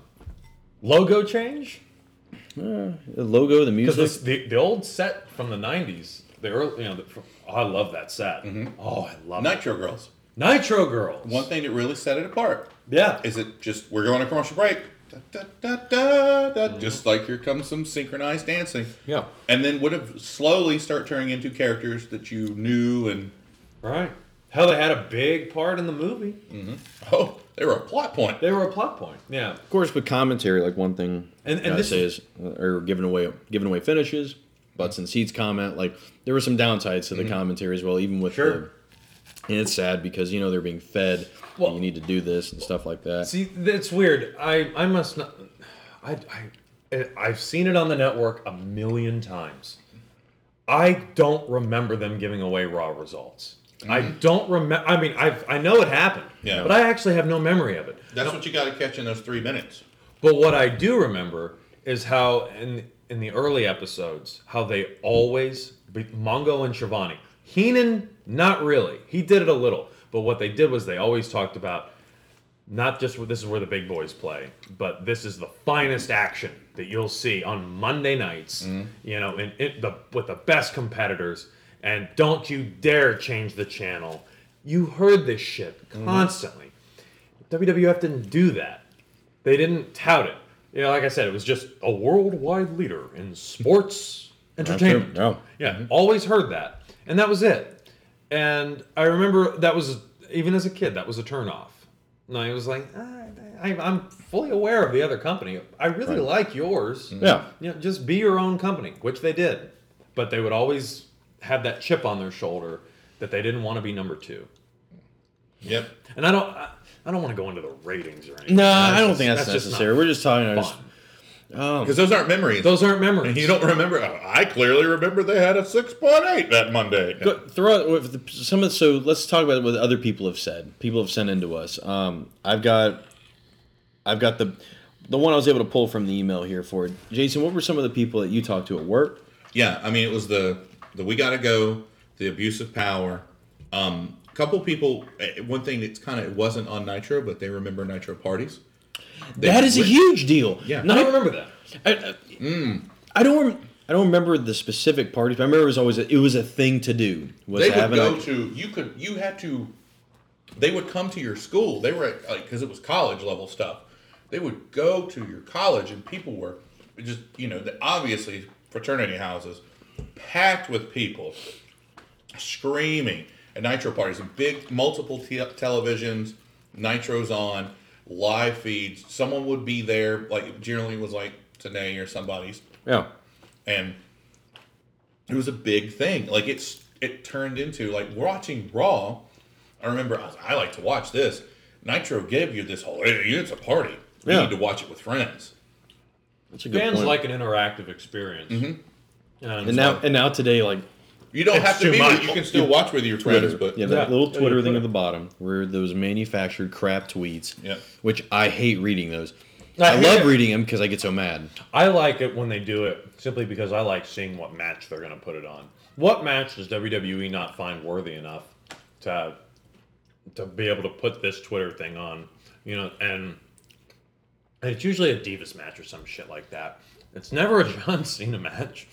Logo change? the logo, the music. Because the, the old set from the '90s, the early, you know, the, oh, I love that set. Mm-hmm. Oh, I love it. Nitro Girls. Nitro Girls. One thing that really set it apart yeah, is it just we're going to commercial break. Da, da, da, da, da, mm-hmm. Just like here comes some synchronized dancing. yeah, And then would have slowly start turning into characters that you knew and right. Hell, they had a big part in the movie. Mm-hmm. oh, they were a plot point. They were a plot point. Yeah, of course, with commentary, like one thing And- and this say is, uh, or giving away giving away finishes, butts and seats comment. Like there were some downsides to the mm-hmm. commentary as well, even with Sure. the. And it's sad because you know they're being fed. Well- you need to do this and stuff like that. See, that's weird. I I must not. I I I've seen it on the network a million times. I don't remember them giving away raw results. I mm-hmm. don't remember. I mean, I I know it happened. Yeah. But I actually have no memory of it. That's what you got to catch in those three minutes. But what I do remember is how in in the early episodes, how they always Mongo and Schiavone. Heenan, not really. He did it a little, but what they did was they always talked about not just this is where the big boys play, but this is the finest action that you'll see on Monday nights. Mm-hmm. You know, in, in the with the best competitors, and don't you dare change the channel. You heard this shit mm-hmm. constantly. WWF didn't do that. They didn't tout it. You know, like I said, it was just a worldwide leader in sports entertainment. No. Yeah, always heard that, and that was it. And I remember that was even as a kid, that was a turnoff. And I was like, ah, I, I'm fully aware of the other company. I really like yours. Yeah. you know, just be your own company, which they did. But they would always have that chip on their shoulder that they didn't want to be number two. Yep. And I don't, I, I don't want to go into the ratings or anything. No, That's I don't just- think that's, just not necessary. We're just talking. I just, fun. Because those aren't memories. Those aren't memories. and you don't remember. I clearly remember they had a 6.8 that Monday. Go, throw out the, some of so let's talk about what other people have said. People have sent into us. Um, I've got, I've got the, the one I was able to pull from the email here for. Jason. What were some of the people that you talked to at work? Yeah, I mean, it was the the we gotta go, the abuse of power. Um, couple people. eh, One thing that's kind of it wasn't on Nitro, but they remember Nitro parties. They that is a huge deal. Yeah. I Not- don't remember that. I, I, I don't. I don't remember the specific parties, but I remember it was always a, it was a thing to do. Was They would go a- to you could you had to. They would come to your school. They were at, like because it was college level stuff. They would go to your college, and people were just you know the, obviously fraternity houses packed with people screaming at Nitro parties, big multiple t- televisions, Nitro's on, live feeds. Someone would be there, like generally it was like today or somebody's, yeah. and it was a big thing. Like it's it turned into like watching Raw. I remember I, was, I like to watch this. Nitro gave you this whole hey, it's a party. You Yeah. need to watch it with friends. That's a good Fans point. like an interactive experience. Mm-hmm. and now and now today, like You don't It's have to be. much. You can still watch with your friends, but yeah, that Yeah. little Twitter you thing at the bottom where those manufactured crap tweets. Yeah. Which I hate reading those. I I, love it. reading them because I get so mad. I like it when they do it simply because I like seeing what match they're going to put it on. What match does WWE not find worthy enough to to be able to put this Twitter thing on? You know, and it's usually a Divas match or some shit like that. It's never a John Cena match.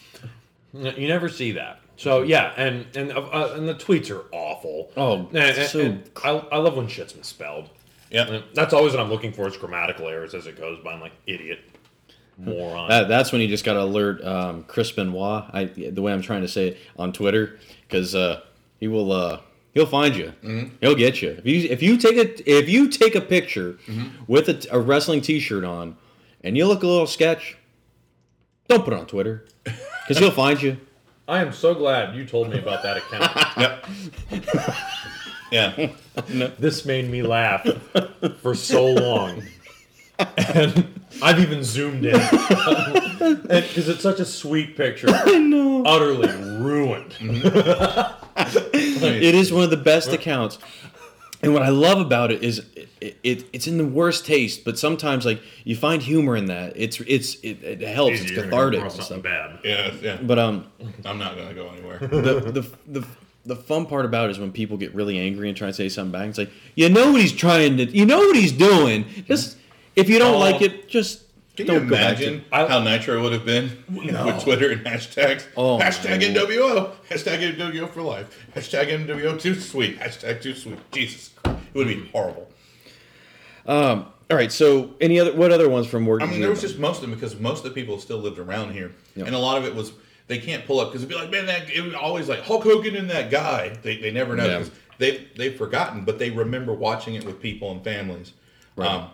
You never see that. So yeah, and and uh, and the tweets are awful. Oh, and, and- so- and I, I love when shit's misspelled. yeah. That's always what I'm looking for is grammatical errors as it goes by. I'm like idiot. moron. That, that's when you just got to alert um, Chris Benoit. I the way I'm trying to say it on Twitter because uh, he will uh, he'll find you. He'll get you if you if you take a if you take a picture with a wrestling T-shirt on and you look a little sketch. Don't put it on Twitter because he'll find you. I am so glad you told me about that account. Yep. Yeah. this made me laugh for so long. And I've even zoomed in. Because it's such a sweet picture. I know. Utterly ruined. Mm-hmm. It is one of the best accounts. And what I love about it is it, it, it's in the worst taste, but sometimes like you find humor in that. It's it's it, it helps. It's You're cathartic. throw and something stuff. bad. Yeah. Yeah. But um, I'm not gonna go anywhere. the, the the the fun part about it is when people get really angry and try to say something back. It's like you know what he's trying to, you know what he's doing. Just if you don't Oh. like it, just Can you don't imagine how Nitro would have been with Twitter and hashtags? Oh, hashtag. NWO. Hashtag NWO for life. Hashtag NWO too sweet. Hashtag too sweet. Jesus Christ. It would be horrible. Um, all right. So any other what other ones from Morgan? I mean, there was just most of them because most of the people still lived around here, Yeah. and a lot of it was they can't pull up because it'd be like, man, that it was always like Hulk Hogan and that guy. They, they never know Yeah. they they've forgotten, but they remember watching it with people and families. Um,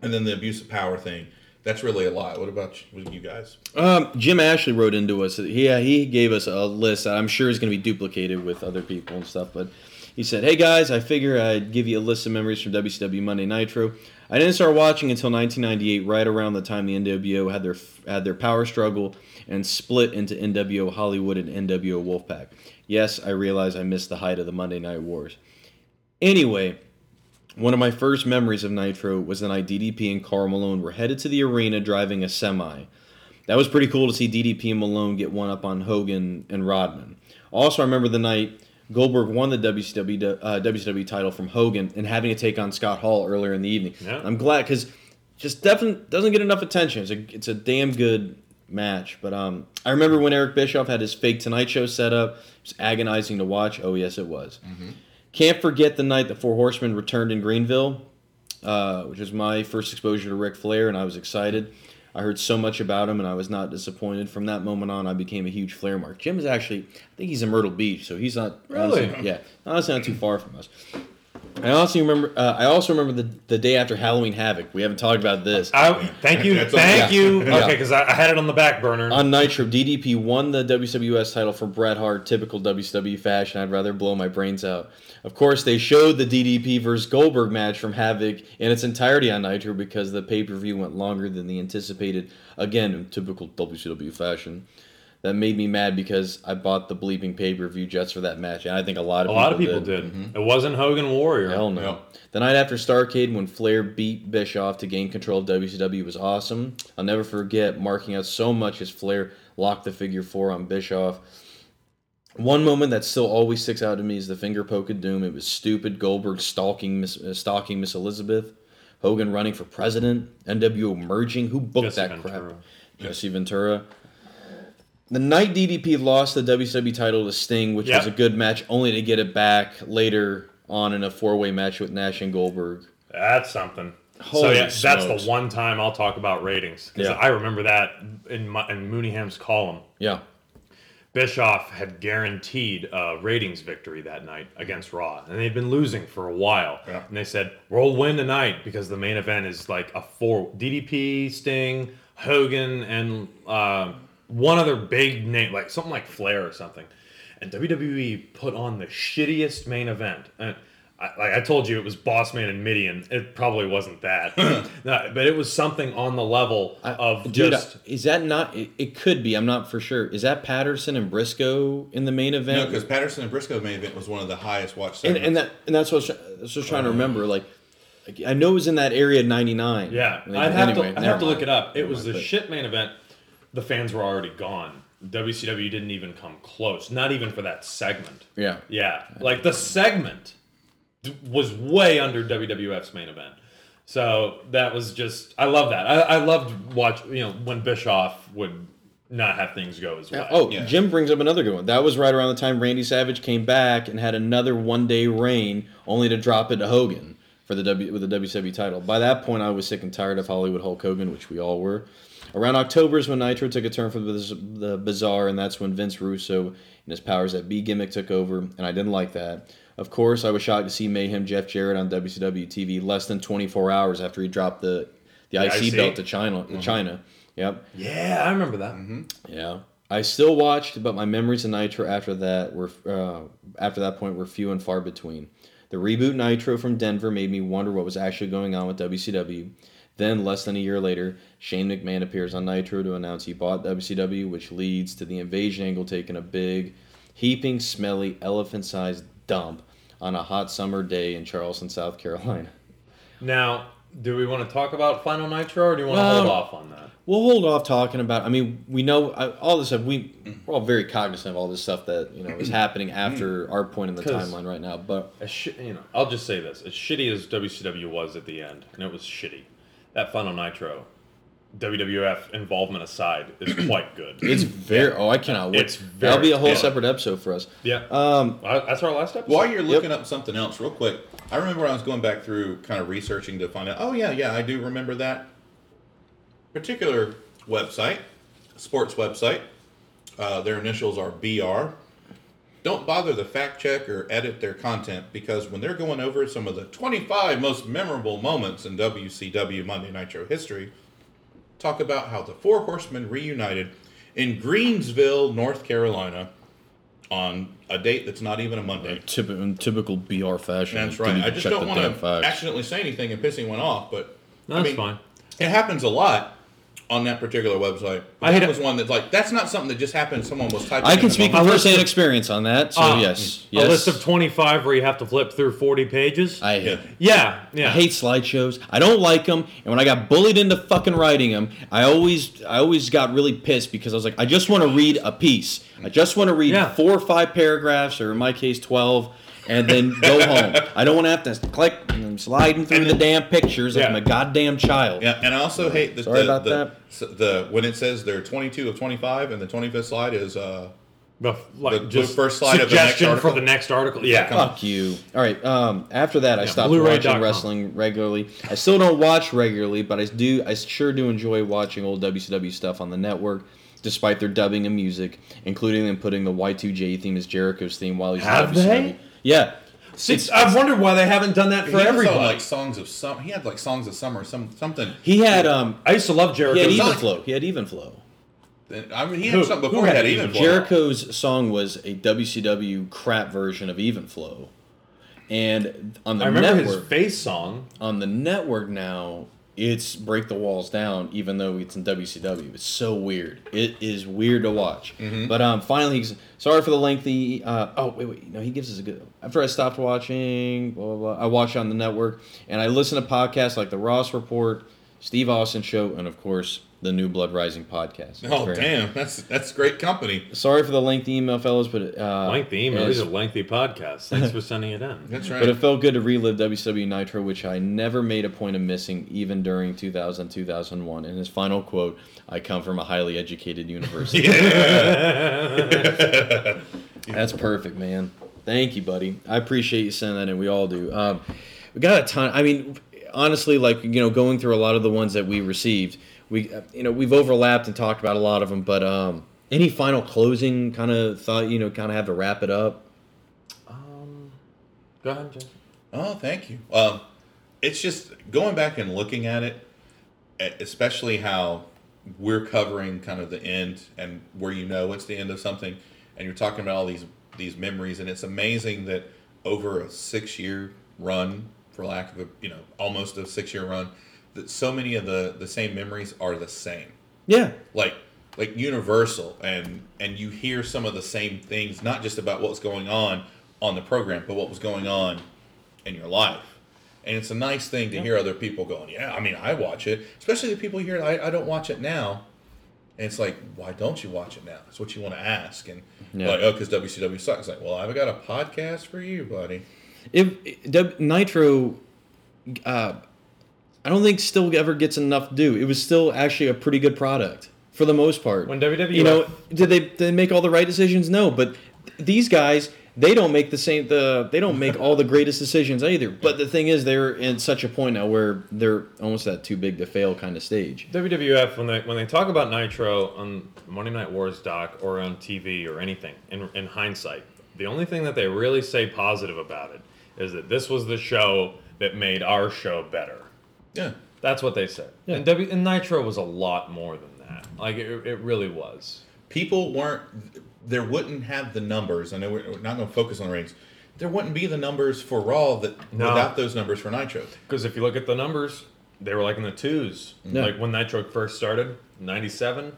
and then the abuse of power thing. That's really a lot. What about you, guys? Um, Jim Ashley wrote into us. Yeah, he gave us a list that I'm sure is going to be duplicated with other people and stuff. But he said, "Hey guys, I figure I'd give you a list of memories from WCW Monday Nitro. I didn't start watching until 1998, right around the time the NWO had their had their power struggle and split into NWO Hollywood and NWO Wolfpack. Yes, I realize I missed the height of the Monday Night Wars. Anyway." One of my first memories of Nitro was the night DDP and Karl Malone were headed to the arena driving a semi. That was pretty cool to see DDP and Malone get one up on Hogan and Rodman. Also, I remember the night Goldberg won the WCW, uh, WCW title from Hogan and having to take on Scott Hall earlier in the evening. Yeah. I'm glad because just definitely doesn't get enough attention. It's a it's a damn good match. But um, I remember when Eric Bischoff had his fake Tonight Show set up. It was agonizing to watch. Oh yes, it was. Can't forget the night the Four Horsemen returned in Greenville, uh, which was my first exposure to Ric Flair, and I was excited. I heard so much about him, and I was not disappointed. From that moment on, I became a huge Flair mark. Jim is actually, I think he's in Myrtle Beach, so he's not Really? honestly- yeah, honestly not too far from us. I also remember. Uh, I also remember the the day after Halloween Havoc. We haven't talked about this. I, thank you, thank you. Yeah. Okay, because I, I had it on the back burner. On Nitro, DDP won the WWS title from Bret Hart, typical WCW fashion. I'd rather blow my brains out. Of course, they showed the DDP versus Goldberg match from Havoc in its entirety on Nitro because the pay per view went longer than the anticipated. Again, in typical WCW fashion. That made me mad because I bought the bleeping pay per view just for that match, and I think a lot of a people lot of people did. It wasn't Hogan Warrior. Hell no. Yeah. The night after Starcade, when Flair beat Bischoff to gain control of WCW, was awesome. I'll never forget marking out so much as Flair locked the figure four on Bischoff. One moment that still always sticks out to me is the finger poke of doom. It was stupid. Goldberg stalking Miss, uh, stalking Miss Elizabeth, Hogan running for president, NWO merging. Who booked Jesse that Ventura. crap? Jesse Ventura. The night DDP lost the WCW title to Sting, which Yep. was a good match, only to get it back later on in a four-way match with Nash and Goldberg. That's something. Holy so yeah, that's the one time I'll talk about ratings because Yeah. I remember that in my, in Mooneyham's column. Yeah, Bischoff had guaranteed a ratings victory that night against Raw, and they'd been losing for a while. Yeah. And they said, "We'll win tonight because the main event is like a four DDP, Sting, Hogan, and uh, one other big name, like something like Flair or something." And WWE put on the shittiest main event. And I, like I told you, it was Boss Man and Mideon. It probably wasn't that, No, but it was something on the level I- of dude, just. is that not? It, it could be. I'm not for sure. Is that Patterson and Briscoe in the main event? No, because Patterson and Briscoe main event was one of the highest watched and, segments. and that and that's what I was, try- I was just trying to uh, remember. Like, like, I know it was in that area '99. Yeah, I'd have anyway, to. I'd never have to look it up. It Never was mind, the but- shit main event. The fans were already gone. WCW didn't even come close. Not even for that segment. Yeah. Yeah, like the segment was way under WWF's main event. So that was just. I love that. I, I loved watch. You know when Bischoff would not have things go as well. Oh, Yeah. Jim brings up another good one. That was right around the time Randy Savage came back and had another one day reign, only to drop it to Hogan. for the W with the WCW title. By that point, I was sick and tired of Hollywood Hulk Hogan, which we all were. Around October is when Nitro took a turn for the, bizarre, and that's when Vince Russo and his powers that be gimmick took over, and I didn't like that. Of course, I was shocked to see Mayhem Jeff Jarrett on WCW TV less than 24 hours after he dropped the the IC, IC? belt to China. To China. Yep. Yeah, I remember that. Yeah, I still watched, but my memories of Nitro after that were uh, after that point were few and far between. The reboot Nitro from Denver made me wonder what was actually going on with WCW. Then, less than a year later, Shane McMahon appears on Nitro to announce he bought WCW, which leads to the invasion angle taking a big, heaping, smelly, elephant-sized dump on a hot summer day in Charleston, South Carolina. Now, do we want to talk about Final Nitro, or do you want to Um, hold off on that? We'll hold off talking about. I mean, we know I, all this stuff. We we're all very cognizant of all this stuff that you know is happening after our point in the timeline right now. But shi- you know, I'll just say this: as shitty as WCW was at the end, and it was shitty. That Final Nitro, WWF involvement aside, is quite good. it's very. Oh, I cannot wait. It's very, That'll be a whole very- separate episode for us. yeah. Um, Well, that's our last episode. While you're looking up something else, real quick, I remember when I was going back through, kind of researching to find out. Oh yeah, yeah, I do remember that particular website, sports website. Uh, their initials are BR. Don't bother to fact check or edit their content because when they're going over some of the 25 most memorable moments in WCW Monday Nitro history, talk about how the Four Horsemen reunited in Greensville, North Carolina, on a date that's not even a Monday. typical, in typical BR fashion. That's right. even I just check don't the want damn to facts. accidentally say anything and piss anyone off, but No, I that's mean, fine. It happens a lot on that particular website. But I that hate was one that's like that's not something that just happened. Someone was typing. I can speak moment. from first-hand experience on that. So Ah, yes, yes. A list of 25 where you have to flip through 40 pages. I, Yeah. yeah, yeah. I hate slideshows. I don't like them. And when I got bullied into fucking writing them, I always I always got really pissed because I was like, I just want to read a piece. I just want to read Yeah. four or five paragraphs, or in my case, twelve, and then go home. I don't want to have to click and sliding through And the damn pictures like Yeah. I'm a goddamn child. Yeah, and I also hate that Sorry the, about the, that. s- the when it says they're 22 of 25 and the 25th slide is uh The, like, The- the just first slide of the next suggestion for the next article. Yeah. Fuck you. All right. Um, after that, I stopped Blu-ray.com. watching wrestling regularly. I still don't watch regularly, but I do. I sure do enjoy watching old WCW stuff on the network, despite their dubbing and music, including them putting the Y2J theme as Jericho's theme while he's in Have WCW. they? Yeah. Since I've wondered why they haven't done that for he was on, everybody. like songs of some he had like songs of summer some something He had um. I used to love He Jericho. had even on- flow. He had even flow. I mean he had Who- something who before he had had Even even Flow. Jericho's song was a WCW crap version of Even Flow, and on the I remember network, his face song. on the network now it's break the walls down even though it's in wcw it's so weird. It is weird to watch. But um finally he's sorry for the lengthy uh oh wait wait. No he gives us a good after i stopped watching blah blah blah i watched on the network and i listen to podcasts like the ross report steve austin show and of course the new blood rising podcast It's Oh very- damn, that's that's great company. sorry for the lengthy email fellas but uh Lengthy email. as- These are lengthy podcasts. Thanks for sending it in. That's right. But it felt good to relive WCW Nitro, which I never made a point of missing, even during 2000 2001. In his final quote, I come from a highly educated university. That's perfect, man. Thank you, buddy. I appreciate you sending that in. We all do. Um, we got a ton. I mean, honestly, like, you know, going through a lot of the ones that we received, we, uh, you know, we've overlapped and talked about a lot of them, but um, any final closing kind of thought, you know, kind of have to wrap it up? Go ahead, Jason. Oh, thank you. Um, it's just going back and looking at it, especially how we're covering kind of the end and where you know it's the end of something, and you're talking about all these these memories, and it's amazing that over a six year run, for lack of a you know almost a six year run, that so many of the the same memories are the same. Yeah. like like universal and and you hear some of the same things not just about what's going on on the program but what was going on in your life. And it's a nice thing to hear other people going yeah i mean i watch it. Especially the people here I, I don't watch it now. And it's like why don't you watch it now? That's what you want to ask and Yeah. like oh because wcw sucks. It's like well i've got a podcast for you buddy If W- Nitro, uh, I don't think still ever gets enough due. It was still actually a pretty good product for the most part. When WWF you know, did they did they make all the right decisions? No, but th- these guys, they don't make the same the they don't make all the greatest decisions either. But the thing is, they're in such a point now where they're almost at too big to fail kind of stage. WWF when they when they talk about Nitro on Monday Night Wars doc or on TV or anything in in hindsight, the only thing that they really say positive about it is that this was the show that made our show better. Yeah. That's what they said. Yeah. And, w, and Nitro was a lot more than that. Like it, it really was. People weren't. There wouldn't have the numbers. I know we're we're not going to focus on the ratings. There wouldn't be the numbers for Raw that No. without those numbers for Nitro. Because if you look at the numbers, they were like in the twos. Yeah. Like when Nitro first started, 97,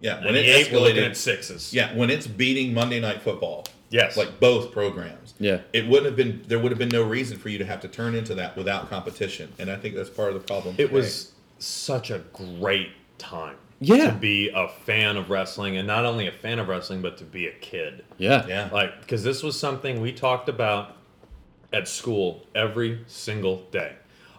Yeah, when it 98, we're looking escalated. at sixes. Yeah, when it's beating Monday Night Football. Yes. Like both programs. Yeah. It wouldn't have been. There would have been no reason for you to have to turn into that without competition, and I think that's part of the problem. It today. was such a great time. Yeah. To be a fan of wrestling, and not only a fan of wrestling, but to be a kid. Yeah. Yeah. Like, because this was something we talked about at school every single day.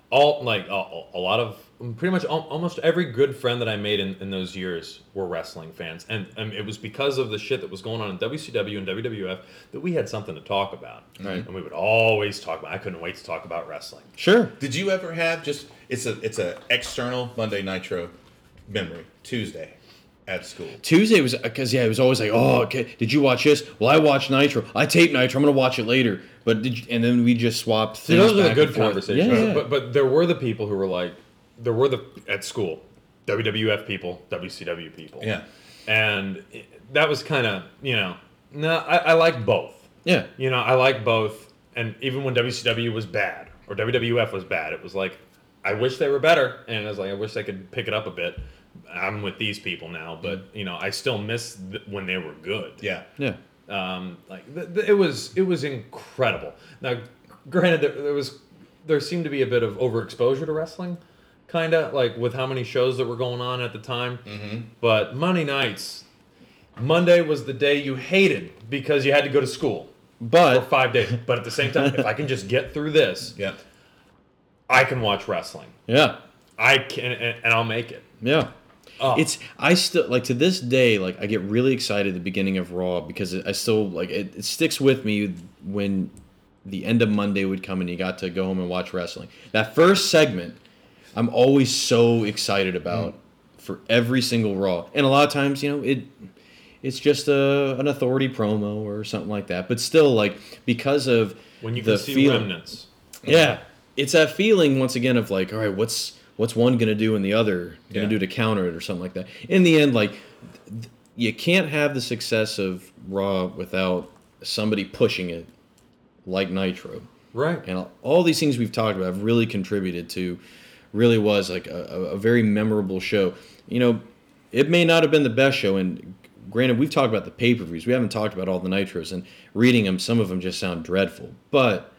All like a, a lot of pretty much al- almost every good friend that I made in, in those years were wrestling fans, and, and it was because of the shit that was going on in WCW and WWF that we had something to talk about. Right. And we would always talk about. I couldn't wait to talk about wrestling. Sure. Did you ever have just? It's a it's a external Monday Nitro memory Tuesday at school. Tuesday was because yeah, it was always like, oh, okay. Did you watch this? Well, I watched Nitro. I taped Nitro. I'm gonna watch it later. But did you, and then we just swapped See, things. those were the good conversations. Yeah, yeah. But but there were the people who were like, there were the at school, WWF people, WCW people. Yeah. And that was kind of you know, no, I, I like both. yeah. You know, I like both. And even when WCW was bad or WWF was bad, it was like, I wish they were better. And I was like, I wish they could pick it up a bit. I'm with these people now, but you know, I still miss th- when they were good Yeah. Yeah. um, like th- th- it was it was incredible. Now, granted, there, there was there seemed to be a bit of overexposure to wrestling, kind of like with how many shows that were going on at the time. Mm-hmm. But Monday nights, Monday was the day you hated because you had to go to school But for five days. But at the same time, if I can just get through this, Yeah. I can watch wrestling. yeah. I can, and, and I'll make it. Yeah. Oh. It's I still like to this day like I get really excited at the beginning of Raw because I still like it, it sticks with me when the end of Monday would come and you got to go home and watch wrestling. That first segment, I'm always so excited about for every single Raw, and a lot of times you know it. It's just a an authority promo or something like that, but still like because of when you the can see feeling- remnants. yeah, it's that feeling once again of like, all right, what's what's one gonna do and the other gonna Yeah. do to counter it or something like that. In the end, like th- you can't have the success of Raw without somebody pushing it like Nitro, Right. and all these things we've talked about have really contributed to. Really was like a, a, a very memorable show. You know, it may not have been the best show, and granted, we've talked about the pay per views. We haven't talked about all the Nitros, and reading them, some of them just sound dreadful, but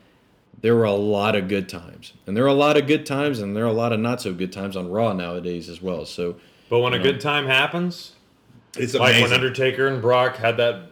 there were a lot of good times, and there are a lot of good times, and there are a lot of not so good times on Raw nowadays as well. So, But when a good time happens, It's like amazing. when Undertaker and Brock had that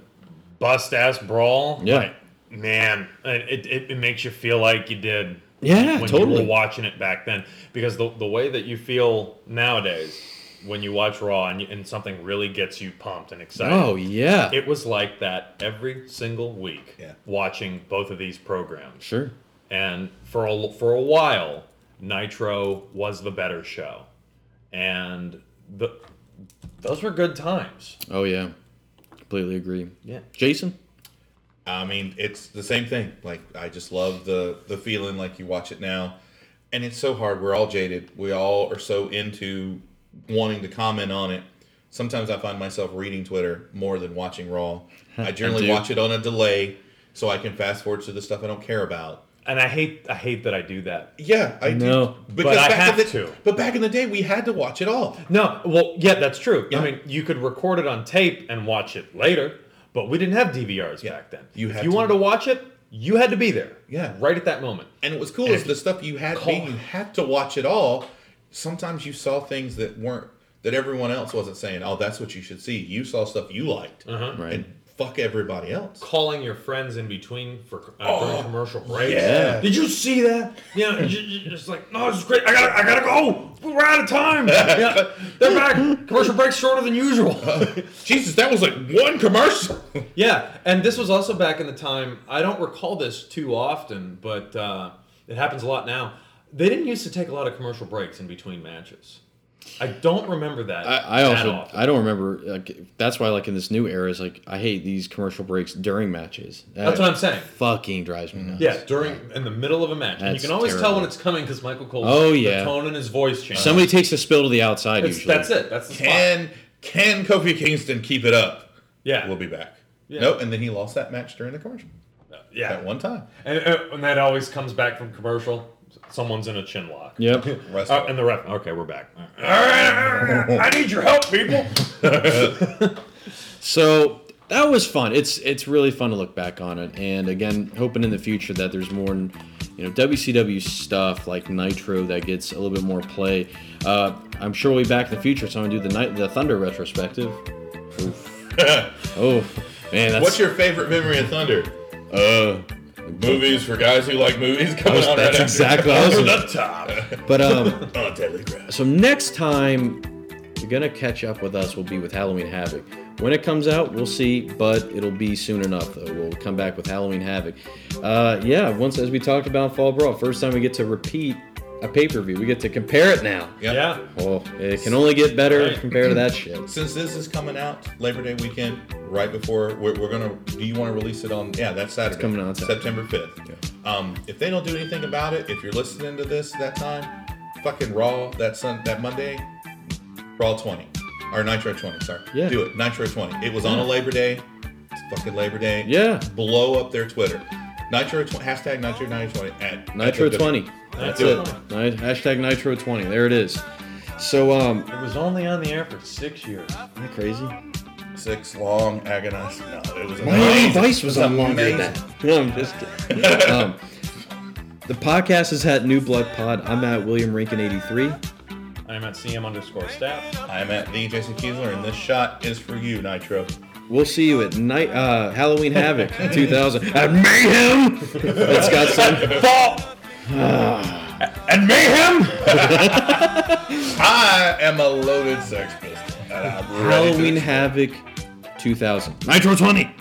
bust ass brawl. Yeah. like, man, it, it, it makes you feel like you did. Yeah, when totally. you were watching it back then, because the the way that you feel nowadays when you watch Raw and, and something really gets you pumped and excited. oh yeah, It was like that every single week. Yeah. Watching both of these programs. sure, And for a, for a while, Nitro was the better show, and the those were good times. oh yeah, completely agree. Yeah. Jason, I mean, it's the same thing. Like I just love the the feeling like you watch it now, and it's so hard. We're all jaded. We all are so into wanting to comment on it. Sometimes I find myself reading Twitter more than watching Raw. I generally do. watch it on a delay so I can fast forward to the stuff I don't care about. And I hate I hate that I do that. Yeah, I No. do. But I back have in the, to. But back in the day, we had to watch it all. No, well, yeah, that's true. Yeah. I mean, you could record it on tape and watch it later, but we didn't have DVRs Yeah. back then. You if you to- wanted to watch it, you had to be there. Yeah. right at that moment. And what was cool is the stuff you had Call- you had to watch it all. Sometimes you saw things that weren't that everyone else wasn't saying. Oh, that's what you should see. You saw stuff you liked, Uh-huh. Right. and fuck everybody else. calling your friends in between for uh, during commercial breaks. yeah. Did you see that? Yeah. you- you- It's like, no, this is great. I gotta, I gotta go. We're out of time. Yeah, they're back. Commercial breaks shorter than usual. Jesus, that was like one commercial. yeah, and this was also back in the time. I don't recall this too often, but uh, it happens a lot now. They didn't used to take a lot of commercial breaks in between matches. I don't remember that. I, I also often. I don't remember. Like, that's why, like in this new era, is like I hate these commercial breaks during matches. That's what I'm saying. Fucking drives me nuts. Yeah, during in the middle of a match, and you can always tell when it's coming because Michael Cole. Oh, yeah. the tone in his voice changes. Somebody takes a spill to the outside It's- usually. that's it. That's the spot. Can can Kofi Kingston keep it up? Yeah, We'll be back. Yeah. Nope, and then he lost that match during the commercial. yeah. At one time. And, uh, and that always comes back from commercial. Someone's in a chin lock. Yep. Rest Uh, and the ref. Okay, we're back. I need your help, people. So that was fun. It's it's really fun to look back on it, and again, hoping in the future that there's more, you know, WCW stuff like Nitro that gets a little bit more play. Uh, I'm sure we'll be back in the future, so I'm gonna do the night the Thunder retrospective. Oof. oh man, that's What's your favorite memory of Thunder? uh, Movies for guys who like movies coming out that's right exactly after. was- the top. but um. On Telegraph. So next time you're gonna catch up with us will be with Halloween Havoc. When it comes out, we'll see, but it'll be soon enough. Though we'll come back with Halloween Havoc. Uh, yeah, once as we talked about Fall Brawl, first time we get to repeat a pay per view. We get to compare it now. Yep. Yeah. Well, it can only get better Right. compared to that shit. Since this is coming out Labor Day weekend, right before we're, we're gonna, do you want to release it on? Yeah, that's Saturday. coming out September fifth. Um, if they don't do anything about it, if you're listening to this that time, fucking Raw that sun that Monday, Raw twenty or Nitro twenty. Sorry, Yeah. do it Nitro twenty. It was on a Labor Day. It's fucking Labor Day. Yeah. blow up their Twitter. Nitro tw- hashtag Nitro Nitro twenty at Nitro at 20. That's it. Ni- Hashtag Nitro 20. There it is. So um, It was only on the air for six years. isn't that crazy? Six long agonized. No, it was Miami amazing. Vice was It on longer than amazing. that. No, I'm just kidding. um, the podcast is at New Blood Pod. I'm at William Rankin 83. I'm at CM underscore staff. I'm at the Jason Kiesler, and this shot is for you, Nitro. We'll see you at night uh, Halloween Havoc 2000 at Mayhem. It's got some Fall! and mayhem! I am a loaded sex pistol. and I'm ready Halloween. Havoc 2000. Nitro 20.